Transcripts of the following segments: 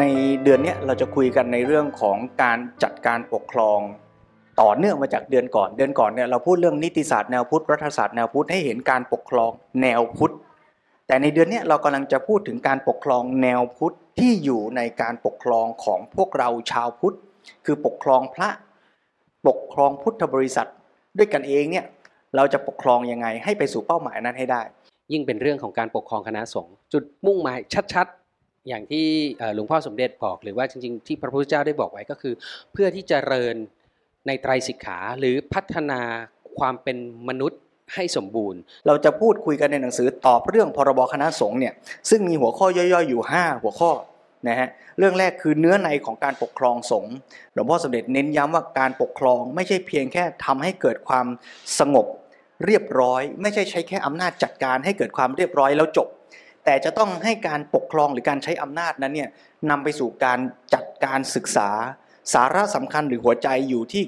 ในเดือนนี้เราจะคุยกันในเรื่องของการจัดการปกครอง ต่อเนื่องมาจากเดือนก่อน เดือนก่อนเนี่ยเราพูดเรื่องนิติศาสตร์แนวพุทธรัฐศาสตร์แนวพุทธให้เห็นการปกครองแนวพุทธแต่ในเดือนนี้เรากำลังจะพูดถึงการปกครองแนวพุทธที่อยู่ในการปกครองของพวกเราชาวพุทธ คือปกครองพระปกครองพุทธบริษัท ด้วยกันเองเนี่ยเราจะปกครองยังไงให้ไปสู่เป้าหมายนั้นให้ได้ ยิ่งเป็นเรื่องของการปกครองคณะสงฆ์จุดมุ่งหมายชัด อย่างที่หลวงพ่อสมเด็จบอกหรือว่าจริง ๆ ที่พระพุทธเจ้าได้บอกไว้ก็คือ เพื่อที่จะเริญในไตรสิกขาหรือพัฒนาความเป็นมนุษย์ให้สมบูรณ์ เราจะพูดคุยกันในหนังสือตอบเรื่องพรบคณะสงฆ์เนี่ยซึ่งมีหัวข้อย่อยๆอยู่ 5 หัวข้อนะฮะเรื่องแรกคือเนื้อในของการปกครองสงฆ์หลวงพ่อสมเด็จเน้นย้ำว่าการปกครองไม่ใช่เพียงแค่ทำให้เกิดความสงบเรียบร้อย ไม่ใช่ใช้แค่อำนาจจัดการให้เกิดความเรียบร้อยแล้วจบ แต่จะต้องให้การปกครองหรือการใช้อำนาจนั้นเนี่ยนำไปสู่การจัดการศึกษา สาระสำคัญหรือหัวใจอยู่ที่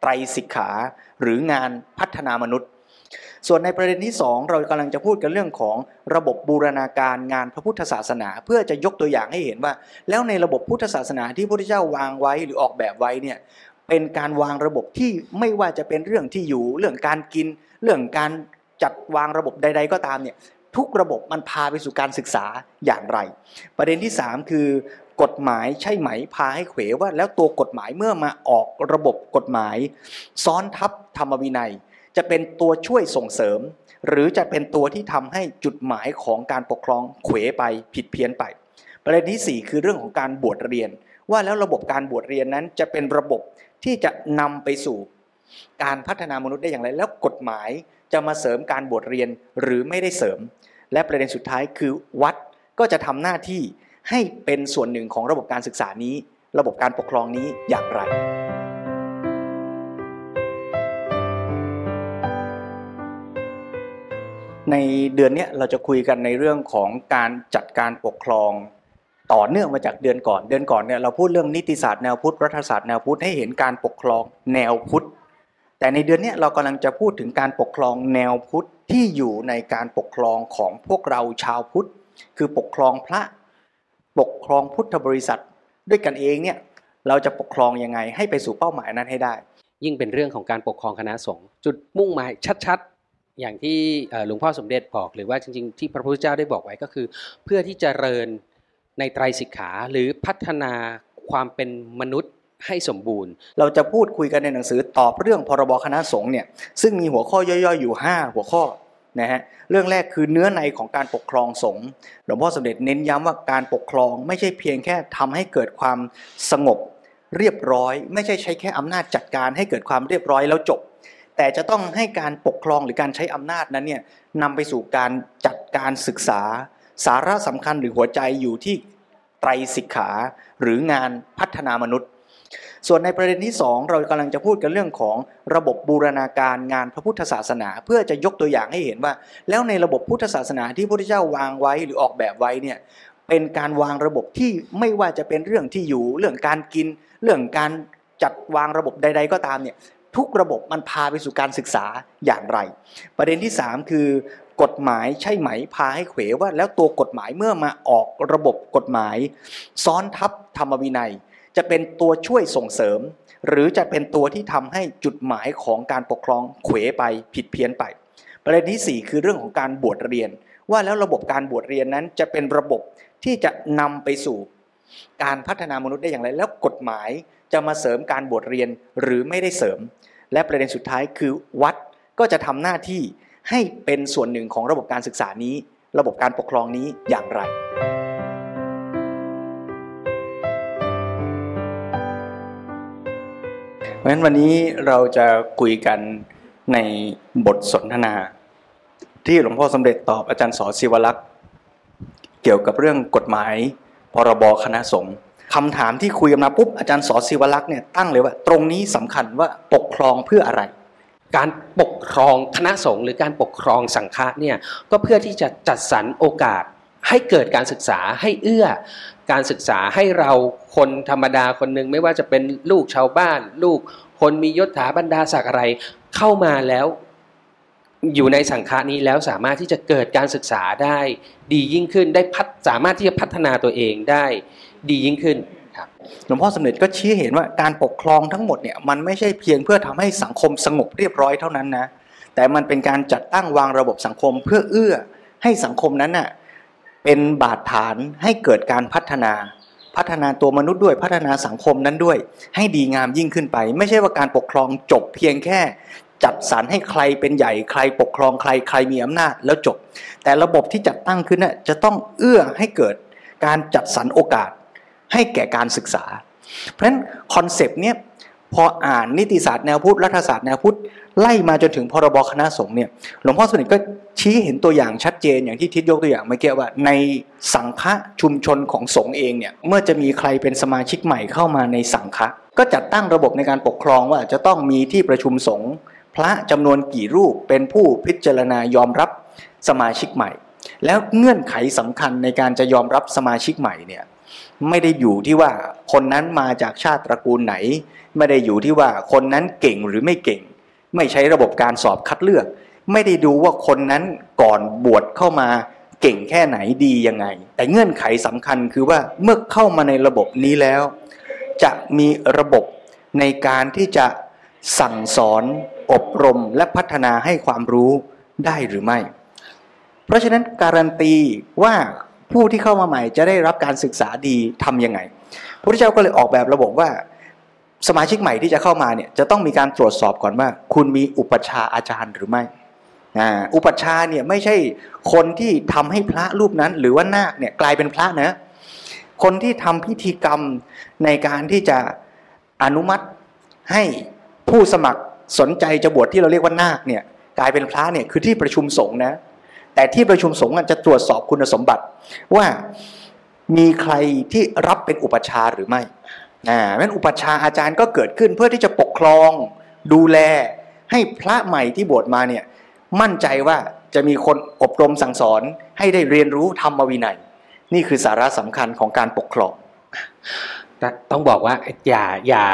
ไตรสิกขาหรืองานพัฒนามนุษย์ ส่วนในประเด็นที่ 2 เรากำลังจะพูดกันเรื่องของระบบบูรณาการงานพระพุทธศาสนา เพื่อจะยกตัวอย่างให้เห็นว่า แล้วในระบบพุทธศาสนาที่พระพุทธเจ้าวางไว้หรือออกแบบไว้เนี่ยเป็นการวางระบบที่ไม่ว่าจะเป็นเรื่องที่อยู่เรื่องการกิน เรื่องการจัดวางระบบใด ๆ ก็ตามเนี่ย ทุกระบบมันพาไปสู่การศึกษาอย่างไร ประเด็นที่ 3 คือกฎหมายใช่ไหมพาให้เขวว่า แล้วตัวกฎหมายเมื่อมาออกระบบกฎหมาย ซ้อนทับธรรมวินัย จะเป็นตัวช่วยส่งเสริม หรือจะเป็นตัวที่ทำให้จุดหมายของการปกครองเขวไปผิดเพี้ยนไป ประเด็นที่ 4 คือเรื่องของการบวชเรียน ว่าแล้วระบบการบวชเรียนนั้นจะเป็นระบบที่จะนำไปสู่ การพัฒนามนุษย์ได้อย่างไร แล้วกฎหมายจะมาเสริมการบวชเรียนหรือไม่ได้เสริม และประเด็นสุดท้ายคือวัดก็จะทำหน้าที่ให้เป็นส่วนหนึ่งของระบบการศึกษานี้ ระบบการปกครองนี้อย่างไร ในเดือนนี้เราจะคุยกันในเรื่องของการจัดการปกครอง ต่อเนื่องมาจากเดือนก่อน เดือนก่อนเนี่ยเราพูดเรื่องนิติศาสตร์แนวพุทธรัฐศาสตร์แนวพุทธให้เห็นการปกครองแนวพุทธแต่ในเดือนนี้เรากำลังจะพูดถึงการปกครองแนวพุทธ ที่อยู่ในการปกครองของพวกเราชาวพุทธ คือปกครองพระ ปกครองพุทธบริษัทด้วยกันเองเนี่ยเราจะปกครองยังไงให้ไปสู่เป้าหมายนั้นให้ได้ ยิ่งเป็นเรื่องของการปกครองคณะสงฆ์จุดมุ่งหมายชัดๆ อย่างที่เอ่อหลวงพ่อสมเด็จบอก หรือว่าจริงๆ ที่พระพุทธเจ้าได้บอกไว้ก็คือ เพื่อที่จะเจริญในไตรสิกขาหรือพัฒนาความเป็นมนุษย์ให้สมบูรณ์ เราจะพูดคุยกันในหนังสือตอบเรื่องพรบคณะสงฆ์เนี่ยซึ่งมีหัวข้อย่อยๆอยู่ 5 หัวข้อ นะฮะเรื่องแรกคือเนื้อในของการปกครองสงฆ์หลวงพ่อสมเด็จเน้นย้ำว่าการปกครองไม่ใช่เพียงแค่ทำให้เกิดความสงบเรียบร้อย ไม่ใช่ใช้แค่อำนาจจัดการให้เกิดความเรียบร้อยแล้วจบ แต่จะต้องให้การปกครองหรือการใช้อำนาจนั้นเนี่ยนำไปสู่การจัดการศึกษา สาระสำคัญหรือหัวใจอยู่ที่ไตรสิกขาหรืองานพัฒนามนุษย์ ส่วนในประเด็นที่ 2 เรากำลังจะพูดกันเรื่องของระบบบูรณาการงานพระพุทธศาสนา เพื่อจะยกตัวอย่างให้เห็นว่า แล้วในระบบพุทธศาสนาที่พระพุทธเจ้าวางไว้หรือออกแบบไว้เนี่ยเป็นการวางระบบที่ไม่ว่าจะเป็นเรื่องที่อยู่เรื่องการกิน เรื่องการจัดวางระบบใด ๆ ก็ตามเนี่ยทุกระบบมันพาไปสู่การศึกษาอย่างไร ประเด็นที่ 3 คือกฎหมายใช่ไหมพาให้เขวว่า แล้วตัวกฎหมายเมื่อมาออกระบบกฎหมาย ซ้อนทับธรรมวินัย จะเป็นตัวช่วยส่งเสริม หรือจะเป็นตัวที่ทำให้จุดหมายของการปกครองเขวไปผิดเพี้ยนไป ประเด็นที่ 4 คือเรื่องของการบวชเรียน ว่าแล้วระบบการบวชเรียนนั้นจะเป็นระบบที่จะนำไปสู่ การพัฒนามนุษย์ได้อย่างไร แล้วกฎหมายจะมาเสริมการบวชเรียนหรือไม่ได้เสริม และประเด็นสุดท้ายคือวัดก็จะทำหน้าที่ให้เป็นส่วนหนึ่งของระบบการศึกษานี้ ระบบการปกครองนี้อย่างไร เพราะฉะนั้นวันนี้เราจะคุยกันในบทสนทนา ที่หลวงพ่อสมเด็จตอบอาจารย์สอศิวลักษ์เกี่ยวกับเรื่องกฎหมายพรบคณะสงฆ์คำถามที่คุยกันมาปุ๊บอาจารย์สอศิวลักษ์เนี่ยตั้งเลยว่า ตรงนี้สำคัญว่าปกครองเพื่ออะไร การปกครองคณะสงฆ์หรือการปกครองสังฆะเนี่ยก็เพื่อที่จะจัดสรรโอกาสให้เกิดการศึกษาให้เอื้อ การศึกษาให้เราคนธรรมดาคนหนึ่งไม่ว่าจะเป็นลูกชาวบ้าน ลูกคนมียศถาบรรดาศักดิ์อะไรเข้ามาแล้วอยู่ในสังฆานี้แล้วสามารถที่จะเกิดการศึกษาได้ดียิ่งขึ้นได้พัฒสามารถที่จะพัฒนาตัวเองได้ดียิ่งขึ้นครับหลวงพ่อสมเด็จก็ชี้เห็นว่าการปกครองทั้งหมดเนี่ยมันไม่ใช่เพียงเพื่อทำให้สังคมสงบเรียบร้อยเท่านั้นนะแต่มันเป็นการจัดตั้งวางระบบสังคมเพื่อเอื้อให้สังคมนั้นน่ะ เป็นบาดฐานให้เกิดการพัฒนาพัฒนาตัวมนุษย์ด้วยพัฒนาสังคมนั้นด้วย ให้ดีงามยิ่งขึ้นไป ไม่ใช่ว่าการปกครองจบเพียงแค่ จัดสรรให้ใครเป็นใหญ่ใครปกครองใครใครมีอำนาจแล้วจบ แต่ระบบที่จัดตั้งขึ้นน่ะจะต้องเอื้อให้เกิดการจัดสรรโอกาส ให้แก่การศึกษา เพราะฉะนั้นคอนเซปต์เนี้ยพออ่านนิติศาสตร์แนวพุทธรัฐศาสตร์แนวพุทธ ไล่มาจนถึงพรบคณะสงฆ์เนี่ยหลวงพ่อสมเด็จก็ชี้เห็นตัวอย่างชัดเจนอย่างที่ทิศยกตัวอย่างเมื่อกี้ว่า ในสังฆะชุมชนของสงฆ์เองเนี่ยเมื่อจะมีใครเป็นสมาชิกใหม่เข้ามาในสังฆะก็จัดตั้งระบบในการปกครองว่าจะต้องมีที่ประชุมสงฆ์พระจำนวนกี่รูปเป็นผู้พิจารณายอมรับสมาชิกใหม่ แล้วเงื่อนไขสำคัญในการจะยอมรับสมาชิกใหม่เนี่ยไม่ได้อยู่ที่ว่าคนนั้นมาจากชาติตระกูลไหน ไม่ได้อยู่ที่ว่าคนนั้นเก่งหรือไม่เก่ง ไม่ใช้ระบบการสอบคัดเลือก ไม่ได้ดูว่าคนนั้นก่อนบวชเข้ามาเก่งแค่ไหนดียังไง แต่เงื่อนไขสำคัญคือว่าเมื่อเข้ามาในระบบนี้แล้ว จะมีระบบในการที่จะสั่งสอนอบรมและพัฒนาให้ความรู้ได้หรือไม่ เพราะฉะนั้นการันตีว่าผู้ที่เข้ามาใหม่จะได้รับการศึกษาดีทำยังไงพระพุทธเจ้าก็เลยออกแบบระบบว่า สมาชิกใหม่ที่จะเข้ามาเนี่ยจะต้องมีการตรวจสอบก่อนว่า คุณมีอุปชาอาจารย์หรือไม่อุปชาเนี่ยไม่ใช่คนที่ทำให้พระรูปนั้น หรือว่านาคเนี่ยกลายเป็นพระนะ คนที่ทำพิธีกรรมในการที่จะอนุมัติให้ผู้สมัครสนใจจะบวชที่เราเรียกว่านาคเนี่ยกลายเป็นพระเนี่ยคือที่ประชุมสงฆ์นะ แต่ที่ประชุมสงฆ์จะตรวจสอบคุณสมบัติว่ามีใครที่รับเป็นอุปชาหรือไม่ อ่าเพราะฉะนั้นอุปชาอาจารย์ก็เกิดขึ้นเพื่อที่จะปกครอง ดูแลให้พระใหม่ที่บวชมาเนี่ยมั่นใจว่าจะมีคนอบรมสั่งสอนให้ได้เรียนรู้ธรรมวินัย นี่คือสาระสำคัญของการปกครองแต่ต้องบอกว่าอย่าอย่า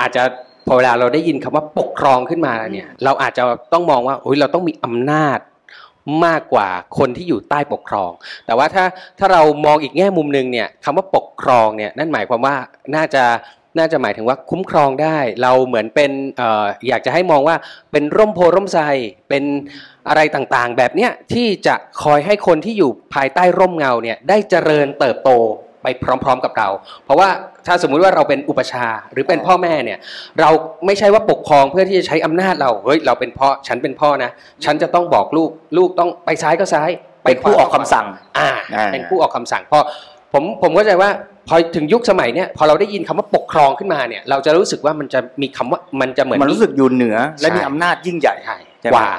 อาจจะพอเวลาเราได้ยินคำว่าปกครองขึ้นมาเนี่ย เราอาจจะต้องมองว่าโอ้ยเราต้องมีอำนาจ มากกว่าคนที่อยู่ใต้ปกครอง แต่ว่าถ้าถ้าเรามองอีกแง่มุมหนึ่งเนี่ยคำว่าปกครองเนี่ยนั่นหมายความว่าน่าจะน่าจะหมายถึงว่าคุ้มครองได้ เราเหมือนเป็นอออยากจะให้มองว่าเป็นร่มโพร่มไทรเป็นอะไรต่างๆ แบบเนี้ยที่จะคอยให้คนที่อยู่ภายใต้ร่มเงาเนี่ยได้เจริญเติบโต พร้อม ๆ กับเรา เพราะว่าถ้าสมมุติว่าเราเป็นอุปชาหรือเป็นพ่อแม่เนี่ยเราไม่ใช่ว่าปกครองเพื่อที่จะใช้อำนาจเราเฮ้ยเราเป็นพ่อฉันเป็นพ่อนะฉันจะต้องบอกลูกลูกต้องไปซ้ายก็ซ้ายเป็นผู้ออกคำสั่งอ่าอ่าเป็นผู้ออกคำสั่งพอผมผมเข้าใจว่าพอถึงยุคสมัยเนี้ยพอเราได้ยินคำว่าปกครองขึ้นมาเนี่ย เราจะรู้สึกว่ามันจะมีคำว่ามันจะเหมือนมันรู้สึกอยู่เหนือ และใช่มีอำนาจยิ่งใหญ่ใช่ใช่ไหมกว่า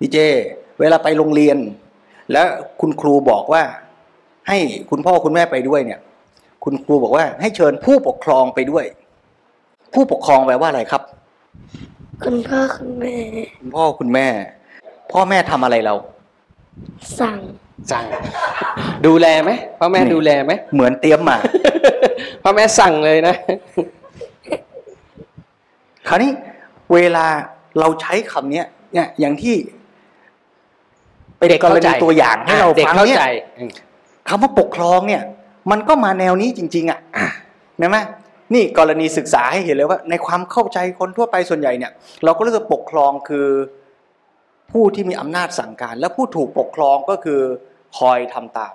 พี่เจ เวลาไปโรงเรียน แล้วคุณครูบอกว่า ให้คุณพ่อคุณแม่ไปด้วยเนี่ย คุณครูบอกว่าให้เชิญผู้ปกครองไปด้วย ผู้ปกครองแปลว่าอะไรครับ คุณพ่อคุณแม่ คุณพ่อคุณแม่ พ่อแม่ทำอะไรเรา สั่ง สั่ง ดูแลไหมพ่อแม่นี่ดูแลไหมเหมือนเตรียมมาพ่อแม่สั่งเลยนะ คราวนี้เวลาเราใช้คำเนี้ยเนี่ยอย่างที่เป็นเด็กกรเข้าใจณีตัวอย่างให้เราเด็กฟังเข้าเนี่ยใจอืม คำว่าปกครองเนี่ยมันก็มาแนวนี้จริง ๆ อะเห็นไหมนี่กรณีศึกษาให้เห็นเลยว่า ในความเข้าใจคนทั่วไปส่วนใหญ่เนี่ยเราก็รู้สึกปกครองคือผู้ที่มีอำนาจสั่งการ และผู้ถูกปกครองก็คือคอยทำตาม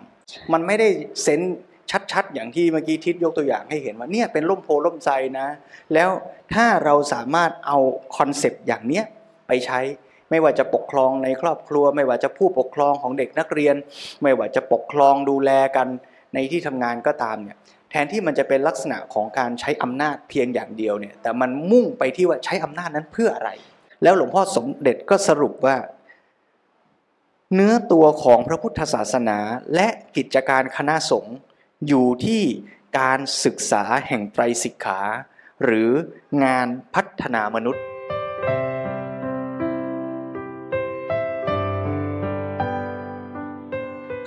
มันไม่ได้เซนชัดๆ อย่างที่เมื่อกี้ทิศยกตัวอย่างให้เห็นว่าเนี่ยเป็นร่มโพล่มไทรนะ แล้วถ้าเราสามารถเอาconcept อย่างเนี้ยไปใช้ ไม่ว่าจะปกครองในครอบครัว ไม่ว่าจะผู้ปกครองของเด็กนักเรียน ไม่ว่าจะปกครองดูแลกันในที่ทำงานก็ตามเนี่ยแทนที่มันจะเป็นลักษณะของการใช้อำนาจเพียงอย่างเดียวเนี่ยแต่มันมุ่งไปที่ว่าใช้อำนาจนั้นเพื่ออะไร แล้วหลวงพ่อสมเด็จก็สรุปว่า เนื้อตัวของพระพุทธศาสนาและกิจการคณะสงฆ์อยู่ที่การศึกษาแห่งไตรสิกขา หรืองานพัฒนามนุษย์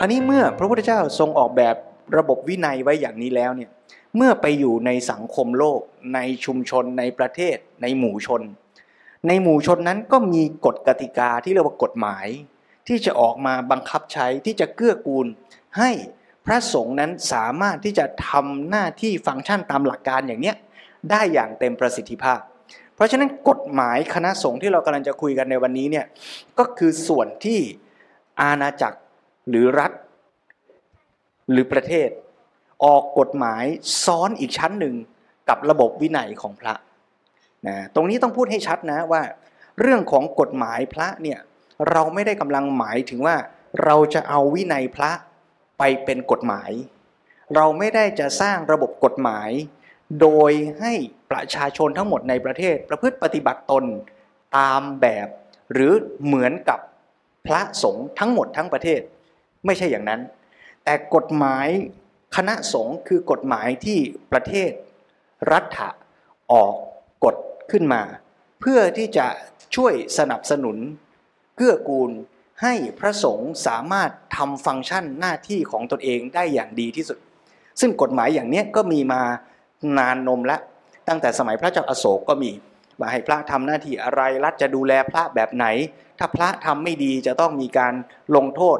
อันนี้เมื่อพระพุทธเจ้าทรงออกแบบระบบวินัยไว้อย่างนี้แล้วเนี่ยเมื่อไปอยู่ในสังคมโลก ในชุมชนในประเทศ ในหมู่ชน ในหมู่ชนนั้นก็มีกฎกติกาที่เรียกว่ากฎหมาย ที่จะออกมาบังคับใช้ที่จะเกื้อกูล ให้พระสงฆ์นั้นสามารถที่จะทำหน้าที่ฟังก์ชันตามหลักการอย่างเนี้ยได้อย่างเต็มประสิทธิภาพ เพราะฉะนั้นกฎหมายคณะสงฆ์ที่เรากำลังจะคุยกันในวันนี้เนี่ยก็คือส่วนที่อาณาจักร หรือรัฐ หรือประเทศ ออกกฎหมายซ้อนอีกชั้นหนึ่งกับระบบวินัยของพระนะตรงนี้ต้องพูดให้ชัดนะว่า เรื่องของกฎหมายพระเนี่ยเราไม่ได้กำลังหมายถึงว่าเราจะเอาวินัยพระไปเป็นกฎหมาย เราไม่ได้จะสร้างระบบกฎหมาย โดยให้ประชาชนทั้งหมดในประเทศ ประพฤติปฏิบัติตนตามแบบ หรือเหมือนกับพระสงฆ์ทั้งหมดทั้งประเทศ ไม่ใช่อย่างนั้น แต่กฎหมายคณะสงฆ์คือกฎหมายที่ประเทศ รัฐะออกกฎขึ้นมา เพื่อที่จะช่วยสนับสนุนเกื้อกูลให้พระสงฆ์สามารถทำฟังก์ชันหน้าที่ของตนเองได้อย่างดีที่สุด ซึ่งกฎหมายอย่างนี้ก็มีมานานนมแล้วตั้งแต่สมัยพระเจ้าอโศกก็มีว่าให้พระทำหน้าที่อะไรรัฐจะดูแลพระแบบไหน ถ้าพระทำไม่ดีจะต้องมีการลงโทษ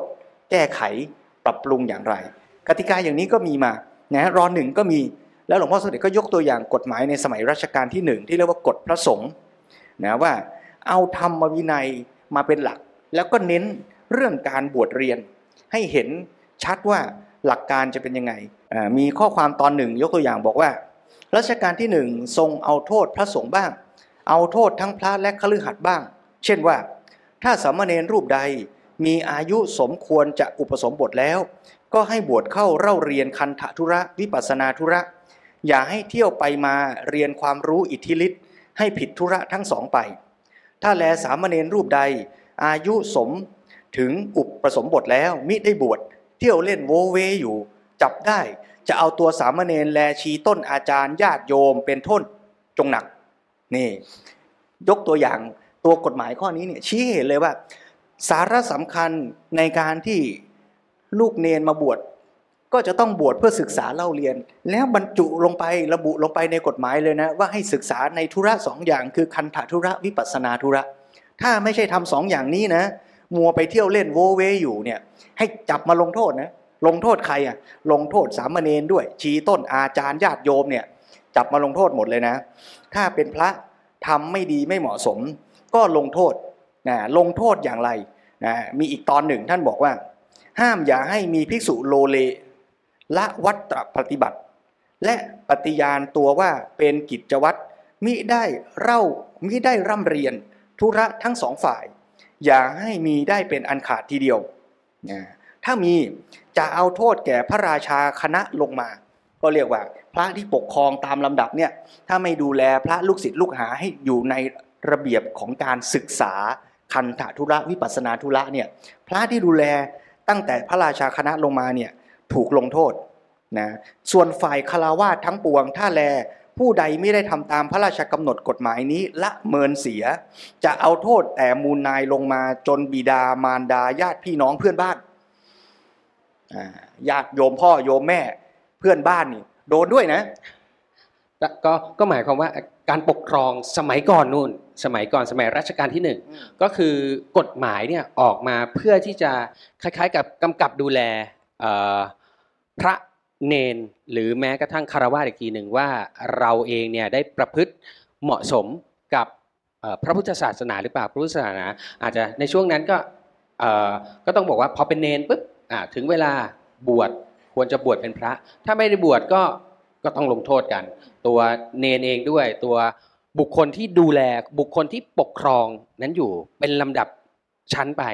แก้ไขปรับปรุงอย่างไร กติกาอย่างนี้ก็มีมานะรอหนึ่งก็มีแล้วหลวงพ่อสมเด็จก็ยกตัวอย่างกฎหมายในสมัยรัชกาลที่หนึ่งที่เรียกว่ากฎพระสงฆ์นะว่าเอาธรรมวินัยมาเป็นหลัก แล้วก็เน้นเรื่องการบวชเรียน ให้เห็นชัดว่าหลักการจะเป็นยังไงมีข้อความตอนหนึ่งยกตัวอย่างบอกว่า รัชกาลที่หนึ่งทรงเอาโทษพระสงฆ์บ้าง เอาโทษทั้งพระและคฤหัสถ์บ้าง เช่นว่า ถ้าสามเณรรูปใด มีอายุสมควรจะอุปสมบทแล้ว ก็ให้บวชเข้าเล่าเรียนคันธทุระวิปัสนาธุระ อย่าให้เที่ยวไปมาเรียนความรู้อิทธิฤทธิ์ให้ผิดธุระทั้งสองไป ถ้าแลสามเณรรูปใด อายุสมถึงอุปสมบทแล้วมิได้บวชเที่ยวเล่นโวเวอยู่ จับได้จะเอาตัวสามเณรแลชีต้นอาจารย์ญาติโยมเป็นโทษจงหนักนี่ ยกตัวอย่างตัวกฎหมายข้อนี้เนี่ยชี้เห็นเลยว่า สาระสำคัญในการที่ลูกเนนมาบวชก็จะต้องบวชเพื่อศึกษาเล่าเรียน แล้วบรรจุลงไประบุลงไปในกฎหมายเลยนะว่าให้ศึกษาในธุระสองอย่างคือคันธธุระวิปัสนาธุระ ถ้าไม่ใช่ทำสองอย่างนี้นะ มัวไปเที่ยวเล่นโวเวอยู่เนี่ยให้จับมาลงโทษนะลงโทษใครอะลงโทษสามเณรด้วย ชีต้นอาจารย์ญาติโยมเนี่ยจับมาลงโทษหมดเลยนะ ถ้าเป็นพระทำไม่ดีไม่เหมาะสม ก็ลงโทษ นะลงโทษอย่างไรนะมีอีกตอนหนึ่งท่านบอกว่า ห้ามอย่าให้มีภิกษุโลเลละวัตรปฏิบัติ และปฏิญาณตัวว่าเป็นกิจวัตรมิได้เล่ามิได้ร่ำเรียนธุระทั้งสองฝ่าย อย่าให้มีได้เป็นอันขาดทีเดียวนะถ้ามีจะเอาโทษแก่พระราชาคณะลงมา ก็เรียกว่า พระที่ปกครองตามลำดับเนี่ยถ้าไม่ดูแลพระลูกศิษย์ลูกหาให้อยู่ในระเบียบของการศึกษา คันธทุระวิปัสนาธุระเนี่ยพระที่ดูแลตั้งแต่พระราชาคณะลงมาเนี่ยถูกลงโทษนะส่วนฝ่ายคารวาสทั้งปวง ถ้าแลผู้ใดไม่ได้ทำตามพระราชกำหนดกฎหมายนี้ละเมินเสีย จะเอาโทษแต่มูลนายลงมาจนบิดามารดาญาติพี่น้องเพื่อนบ้านญาติโยมพ่อโยมแม่เพื่อนบ้านนี่โดนด้วยนะ ก็ก็หมายความว่า การปกครองสมัยก่อนนู่น สมัยก่อนสมัยรัชกาลที่หนึ่งก็คือกฎหมายเนี่ยออกมาเพื่อที่จะคล้ายๆ กับกำกับดูแลพระเนนหรือแม้กระทั่งคารวะอีกทีหนึ่งว่าเราเองเนี่ยได้ประพฤติเหมาะสมกับพระพุทธศาสนาหรือเปล่าพระพุทธศาสนา อาจจะในช่วงนั้นก็ก็ต้องบอกว่าพอเป็นเนนปุ๊บถึงเวลาบวชควรจะบวชเป็นพระ ถ้าไม่ได้บวชก็ ก็ต้องลงโทษกัน ตัวเนนเองด้วย ตัวบุคคลที่ดูแลบุคคลที่ปกครองนั้นอยู่เป็นลำดับชั้นไป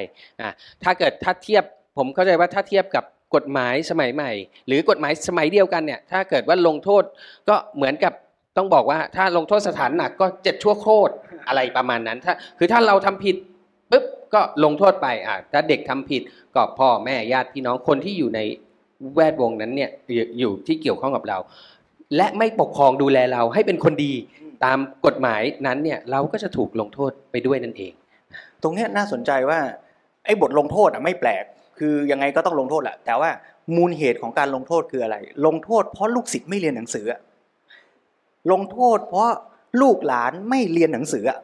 อ่าถ้าเกิดถ้าเทียบผมเข้าใจว่าถ้าเทียบกับกฎหมายสมัยใหม่ หรือกฎหมายสมัยเดียวกันเนี่ยถ้าเกิดว่าลงโทษก็เหมือนกับต้องบอกว่าถ้าลงโทษสถานหนักก็เจ็ดชั่วโคตรอะไรประมาณนั้นถ้าคือถ้าเราทำผิดปุ๊บก็ลงโทษไปอะถ้าเด็กทำผิดก็พ่อแม่ญาติพี่น้องคนที่อยู่ในแวดวงนั้นเนี่ยอยู่ที่เกี่ยวข้องกับเรา และไม่ปกครองดูแลเราให้เป็นคนดีตามกฎหมายนั้นเนี่ยเราก็จะถูกลงโทษไปด้วยนั่นเอง ตรงเนี้ยน่าสนใจว่าไอ้บทลงโทษอะไม่แปลก คือยังไงก็ต้องลงโทษแหละแต่ว่ามูลเหตุของการลงโทษคืออะไร ลงโทษเพราะลูกศิษย์ไม่เรียนหนังสืออะลงโทษเพราะลูกหลานไม่เรียนหนังสืออะ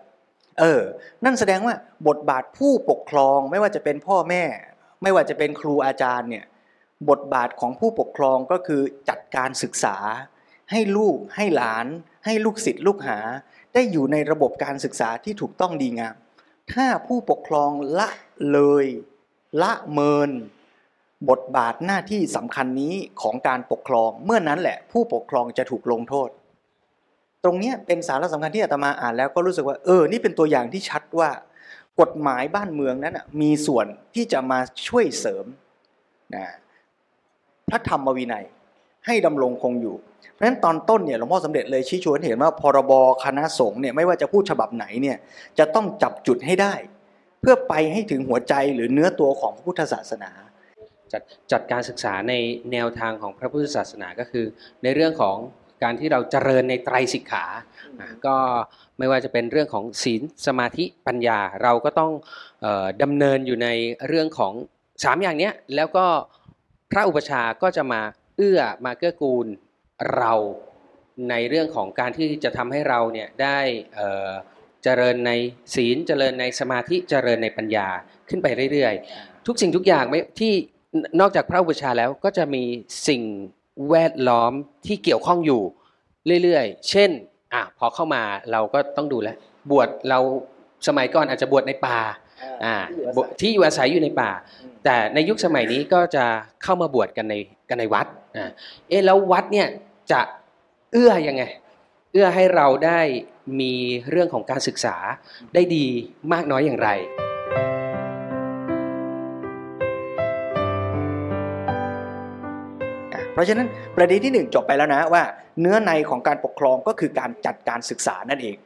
เออ นั่นแสดงว่าบทบาทผู้ปกครองไม่ว่าจะเป็นพ่อแม่ ไม่ว่าจะเป็นครูอาจารย์เนี่ยบทบาทของผู้ปกครองก็คือจัดการศึกษา ให้ลูกให้หลาน ให้ลูกศิษย์ลูกหา ได้อยู่ในระบบการศึกษาที่ถูกต้องดีงาม ถ้าผู้ปกครองละเลย ละเมิน บทบาทหน้าที่สำคัญนี้ของการปกครองเมื่อนั้นแหละ ผู้ปกครองจะถูกลงโทษ ตรงนี้เป็นสาระสำคัญที่อาตมาอ่านแล้วก็รู้สึกว่าเออนี่เป็นตัวอย่างที่ชัดว่ากฎหมายบ้านเมืองนั้นมีส่วนที่จะมาช่วยเสริมนะพระธรรมวินัยให้ดำรงคงอยู่ เพราะฉะนั้นตอนต้นเนี่ยหลวงพ่อสมเด็จเลยชี้ชวนเห็นว่าพรบคณะสงฆ์เนี่ยไม่ว่าจะพูดฉบับไหนเนี่ยจะต้องจับจุดให้ได้ เพื่อไปให้ถึงหัวใจหรือเนื้อตัวของพระพุทธศาสนาจัดจัดการศึกษาในแนวทางของพระพุทธศาสนาก็คือ ในเรื่องของการที่เราเจริญในไตรสิกขา ก็ไม่ว่าจะเป็นเรื่องของศีลสมาธิปัญญา เราก็ต้องออดำเนินอยู่ในเรื่องของสามอย่างเนี้ยแล้วก็พระอุปชาก็จะมาเอื้อมาเกื้อกูล เราในเรื่องของการที่จะทำให้เราเนี่ยได้เอ่อเจริญในศีลเจริญในสมาธิเจริญในปัญญาขึ้นไปเรื่อยๆ ทุกสิ่งทุกอย่างไม่ที่นอกจากพระอุปชฌาย์แล้วก็จะมีสิ่งแวดล้อมที่เกี่ยวข้องอยู่เรื่อยๆ เช่นอะพอเข้ามาเราก็ต้องดูแลวบวชเราสมัยก่อนอาจจะบวชในป่าอ่าบวชที่อยู่อาศัยอยู่ในป่า แต่ในยุคสมัยนี้ก็จะเข้ามาบวชกันในกันในวัดอ่าเอ๊ะแล้ววัดเนี่ย จะเอื้อยังไง เอื้อให้เราได้มีเรื่องของการศึกษาได้ดีมากน้อยอย่างไร เพราะฉะนั้นประเด็นที่หนึ่งจบไปแล้วนะว่า เนื้อในของการปกครองก็คือการจัดการศึกษานั่นเอง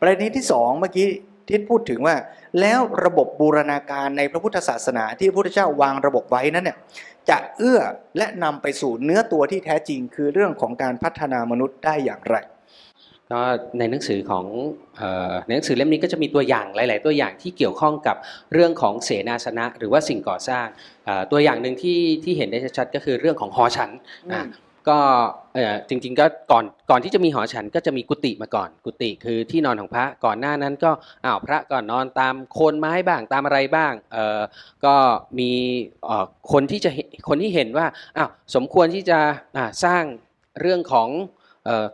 ประเด็นที่สองเมื่อกี้ ที่พูดถึงว่าแล้วระบบบูรณาการในพระพุทธศาสนาที่พระพุทธเจ้าวางระบบไว้นั้นเนี่ยจะเอื้อและนำไปสู่เนื้อตัวที่แท้จริง คือเรื่องของการพัฒนามนุษย์ได้อย่างไรก็ในหนังสือของในหนังสือเล่มนี้ก็จะมีตัวอย่างหลาย ๆ ตัวอย่างที่เกี่ยวข้องกับเรื่องของเสนาสนะ หรือว่าสิ่งก่อสร้างตัวอย่างหนึ่งที่ที่เห็นได้ชัดๆก็คือเรื่องของหอฉันอะ ก็เออจริง ๆ ก็ก่อนก่อนที่จะมีหอฉันก็จะมีกุฏิมาก่อน กุฏิคือที่นอนของพระก่อนหน้านั้นก็อ้าวพระก่อนนอนตามโคนไม้บ้างตามอะไรบ้างเออก็มีเออคนที่จะเห็นคนที่เห็นว่าอ้าวสมควรที่จะอ่าสร้างเรื่องของ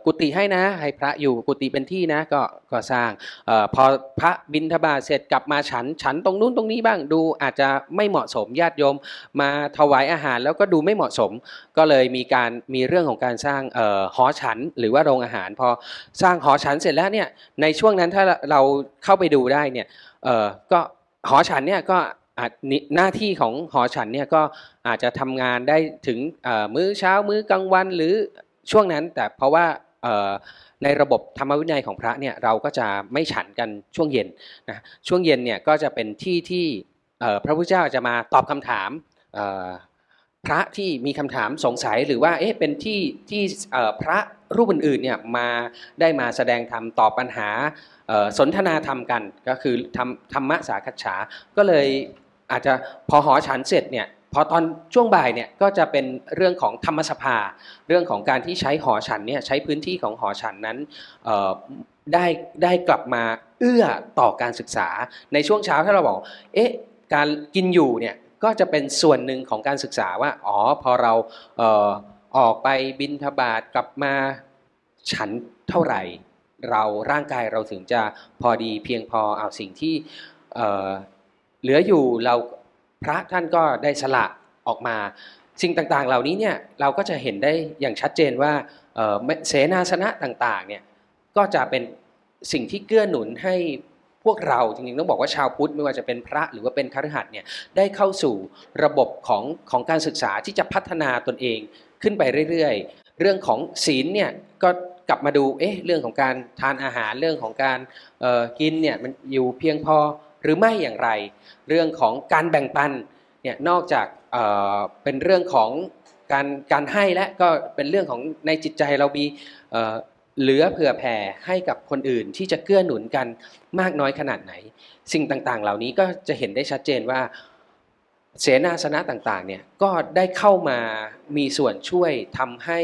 กุฏิให้นะ ให้พระอยู่กุฏิเป็นที่นะก็ก็สร้างออพอพระบิณฑบาตเสร็จกลับมาฉันฉันตรงนู้นตรงนี้บ้างดูอาจจะไม่เหมาะสมญาติโยมมาถวายอาหารแล้วก็ดูไม่เหมาะสม ก็เลยมีการมีเรื่องของการสร้างออหอฉันหรือว่าโรงอาหาร พอสร้างหอฉันเสร็จแล้วเนี่ยในช่วงนั้นถ้าเราเข้าไปดูได้เนี่ยออก็หอฉันเนี่ยก็หน้าที่ของหอฉันเนี่ยก็อาจจะทำงานได้ถึงมื้อเช้ามื้อกลางวันหรือ ช่วงนั้นแต่เพราะว่าในระบบธรรมวินัยของพระเนี่ยเราก็จะไม่ฉันกันช่วงเย็นนะช่วงเย็นเนี่ยก็จะเป็นที่ที่พระพุทธเจ้าจะมาตอบคำถามพระที่มีคำถามสงสัยหรือว่าเอ๊ะเป็นที่ที่พระรูปอื่นๆเนี่ยมาได้มาแสดงธรรมตอบปัญหาสนทนาธรรมกัน ก็คือธรรมธรรมะสาคัจฉาก็เลยอาจจะพอหอฉันเสร็จเนี่ย พอตอนช่วงบ่ายเนี่ยก็จะเป็นเรื่องของธรรมสภา เรื่องของการที่ใช้หอฉันเนี่ยใช้พื้นที่ของหอฉันนั้นได้ได้กลับมาเอื้อต่อการศึกษาในช่วงเช้าถ้าเราบอกเอ๊ะการกินอยู่เนี่ยก็จะเป็นส่วนหนึ่งของการศึกษาว่าอ๋อพอเราเออออกไปบินทบาทกลับมาฉันเท่าไหร่ เราร่างกายเราถึงจะพอดีเพียงพอเอาสิ่งที่เเหลืออยู่เรา พระท่านก็ได้สละออกมา สิ่งต่างๆ เหล่านี้เนี่ยเราก็จะเห็นได้อย่างชัดเจนว่าเเสนาสนะต่างๆเนี่ยก็จะเป็นสิ่งที่เกื้อหนุนให้พวกเราจริงๆต้องบอกว่าชาวพุทธไม่ว่าจะเป็นพระหรือว่าเป็นคฤหัสถ์เนี่ยได้เข้าสู่ระบบของของการศึกษาที่จะพัฒนาตนเองขึ้นไปเรื่อยๆ เรื่องของศีลเนี่ยก็กลับมาดูเอ๊ะเรื่องของการทานอาหารเรื่องของการกินเนี่ยมันอยู่เพียงพอ หรือไม่อย่างไร เรื่องของการแบ่งปันเนี่ยนอกจากเเป็นเรื่องของการการให้และก็เป็นเรื่องของในจิตใจเรามีเหลือเผื่อแผ่ให้กับคนอื่นที่จะเกื้อหนุนกันมากน้อยขนาดไหน สิ่งต่างๆ เหล่านี้ก็จะเห็นได้ชัดเจนว่าเสนาสนะต่างๆเนี่ยก็ได้เข้ามามีส่วนช่วยทำให้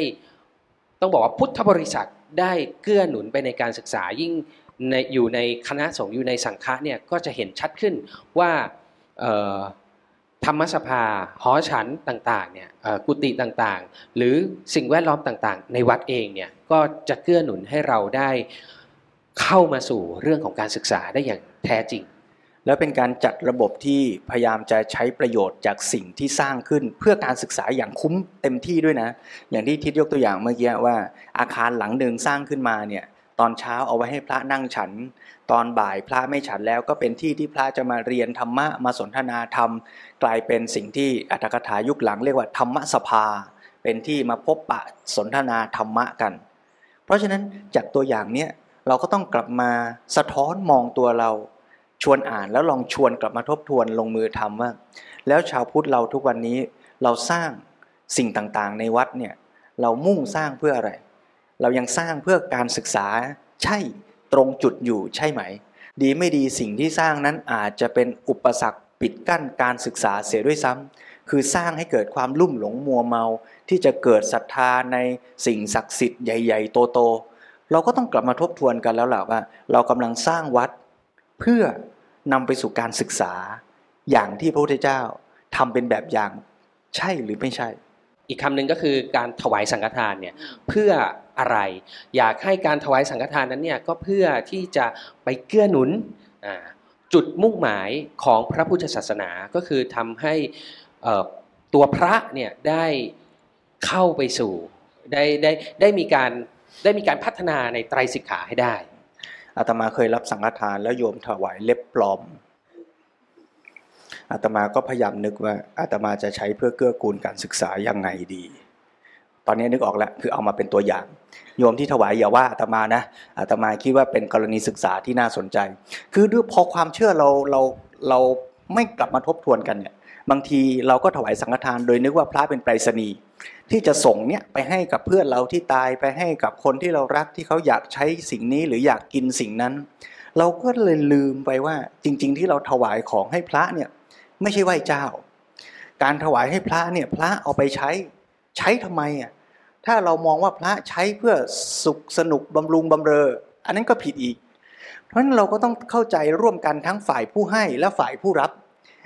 ต้องบอกว่าพุทธบริษัทได้เกื้อหนุนไปในการศึกษายิ่ง ในอยู่ในคณะสงฆ์อยู่ในสังฆะเนี่ยก็จะเห็นชัดขึ้นว่าธรรมสภาหอฉันต่างๆเนี่ยกุฏิต่างๆ หรือสิ่งแวดล้อมต่างๆ ในวัดเองเนี่ยก็จะเกื้อหนุนให้เราได้เข้ามาสู่เรื่องของการศึกษาได้อย่างแท้จริง แล้วเป็นการจัดระบบที่พยายามจะใช้ประโยชน์จากสิ่งที่สร้างขึ้นเพื่อการศึกษาอย่างคุ้มเต็มที่ด้วยนะ อย่างที่ทิศยกตัวอย่างเมื่อกี้ว่าอาคารหลังหนึ่งสร้างขึ้นมาเนี่ย ตอนเช้าเอาไว้ให้พระนั่งฉัน ตอนบ่ายพระไม่ฉันแล้วก็เป็นที่ที่พระจะมาเรียนธรรมะมาสนทนาธรรม กลายเป็นสิ่งที่อัตถกถายุคหลังเรียกว่าธรรมสภา เป็นที่มาพบปะสนทนาธรรมะกัน เพราะฉะนั้นจากตัวอย่างเนี้ยเราก็ต้องกลับมาสะท้อนมองตัวเรา ชวนอ่านแล้วลองชวนกลับมาทบทวนลงมือทำว่า แล้วชาวพุทธเราทุกวันนี้เราสร้างสิ่งต่างๆ ในวัดเนี่ยเรามุ่งสร้างเพื่ออะไร เรายังสร้างเพื่อการศึกษาใช่ตรงจุดอยู่ใช่ไหม ดีไม่ดีสิ่งที่สร้างนั้นอาจจะเป็นอุปสรรคปิดกั้นการศึกษาเสียด้วยซ้ำคือสร้างให้เกิดความลุ่มหลงมัวเมา ที่จะเกิดศรัทธาในสิ่งศักดิ์สิทธิ์ใหญ่ ๆ โตๆเราก็ต้องกลับมาทบทวนกันแล้วแหละว่าเรากำลังสร้างวัด เพื่อนำไปสู่การศึกษา อย่างที่พระพุทธเจ้าทำเป็นแบบอย่าง ใช่หรือไม่ใช่ อีกคำหนึ่งก็คือการถวายสังฆทานเนี่ยเพื่ออะไร อยากให้การถวายสังฆทานนั้นเนี่ยก็เพื่อที่จะไปเกื้อหนุนจุดมุ่งหมายของพระพุทธศาสนาก็คือทำให้ตัวพระเนี่ยได้เข้าไปสู่ได้ได้ได้มีการได้มีการพัฒนาในไตรสิกขาให้ได้อาตมาเคยรับสังฆทานแล้วโยมถวายเล็บปลอม อาตมาก็พยายามนึกว่าอาตมาจะใช้เพื่อเกื้อกูลการศึกษายังไงดี ตอนนี้นึกออกแล้วคือเอามาเป็นตัวอย่าง โยมที่ถวายอย่าว่าอาตมานะอาตมาคิดว่าเป็นกรณีศึกษาที่น่าสนใจ คือด้วยพอความเชื่อเราเราเราไม่กลับมาทบทวนกันเนี่ยบางทีเราก็ถวายสังฆทานโดยนึกว่าพระเป็นไปรษณีย์ที่จะส่งเนี่ยไปให้กับเพื่อนเราที่ตายไปให้กับคนที่เรารักที่เขาอยากใช้สิ่งนี้หรืออยากกินสิ่งนั้น เราก็เลยลืมไปว่าจริง ๆ ที่เราถวายของให้พระเนี่ย ไม่ใช่ไหว้เจ้า การถวายให้พระเนี่ยพระเอาไปใช้ใช้ทำไมอะถ้าเรามองว่าพระใช้เพื่อสุขสนุกบำรุงบำเรอ อันนั้นก็ผิดอีก เพราะฉะนั้นเราก็ต้องเข้าใจร่วมกันทั้งฝ่ายผู้ให้และฝ่ายผู้รับ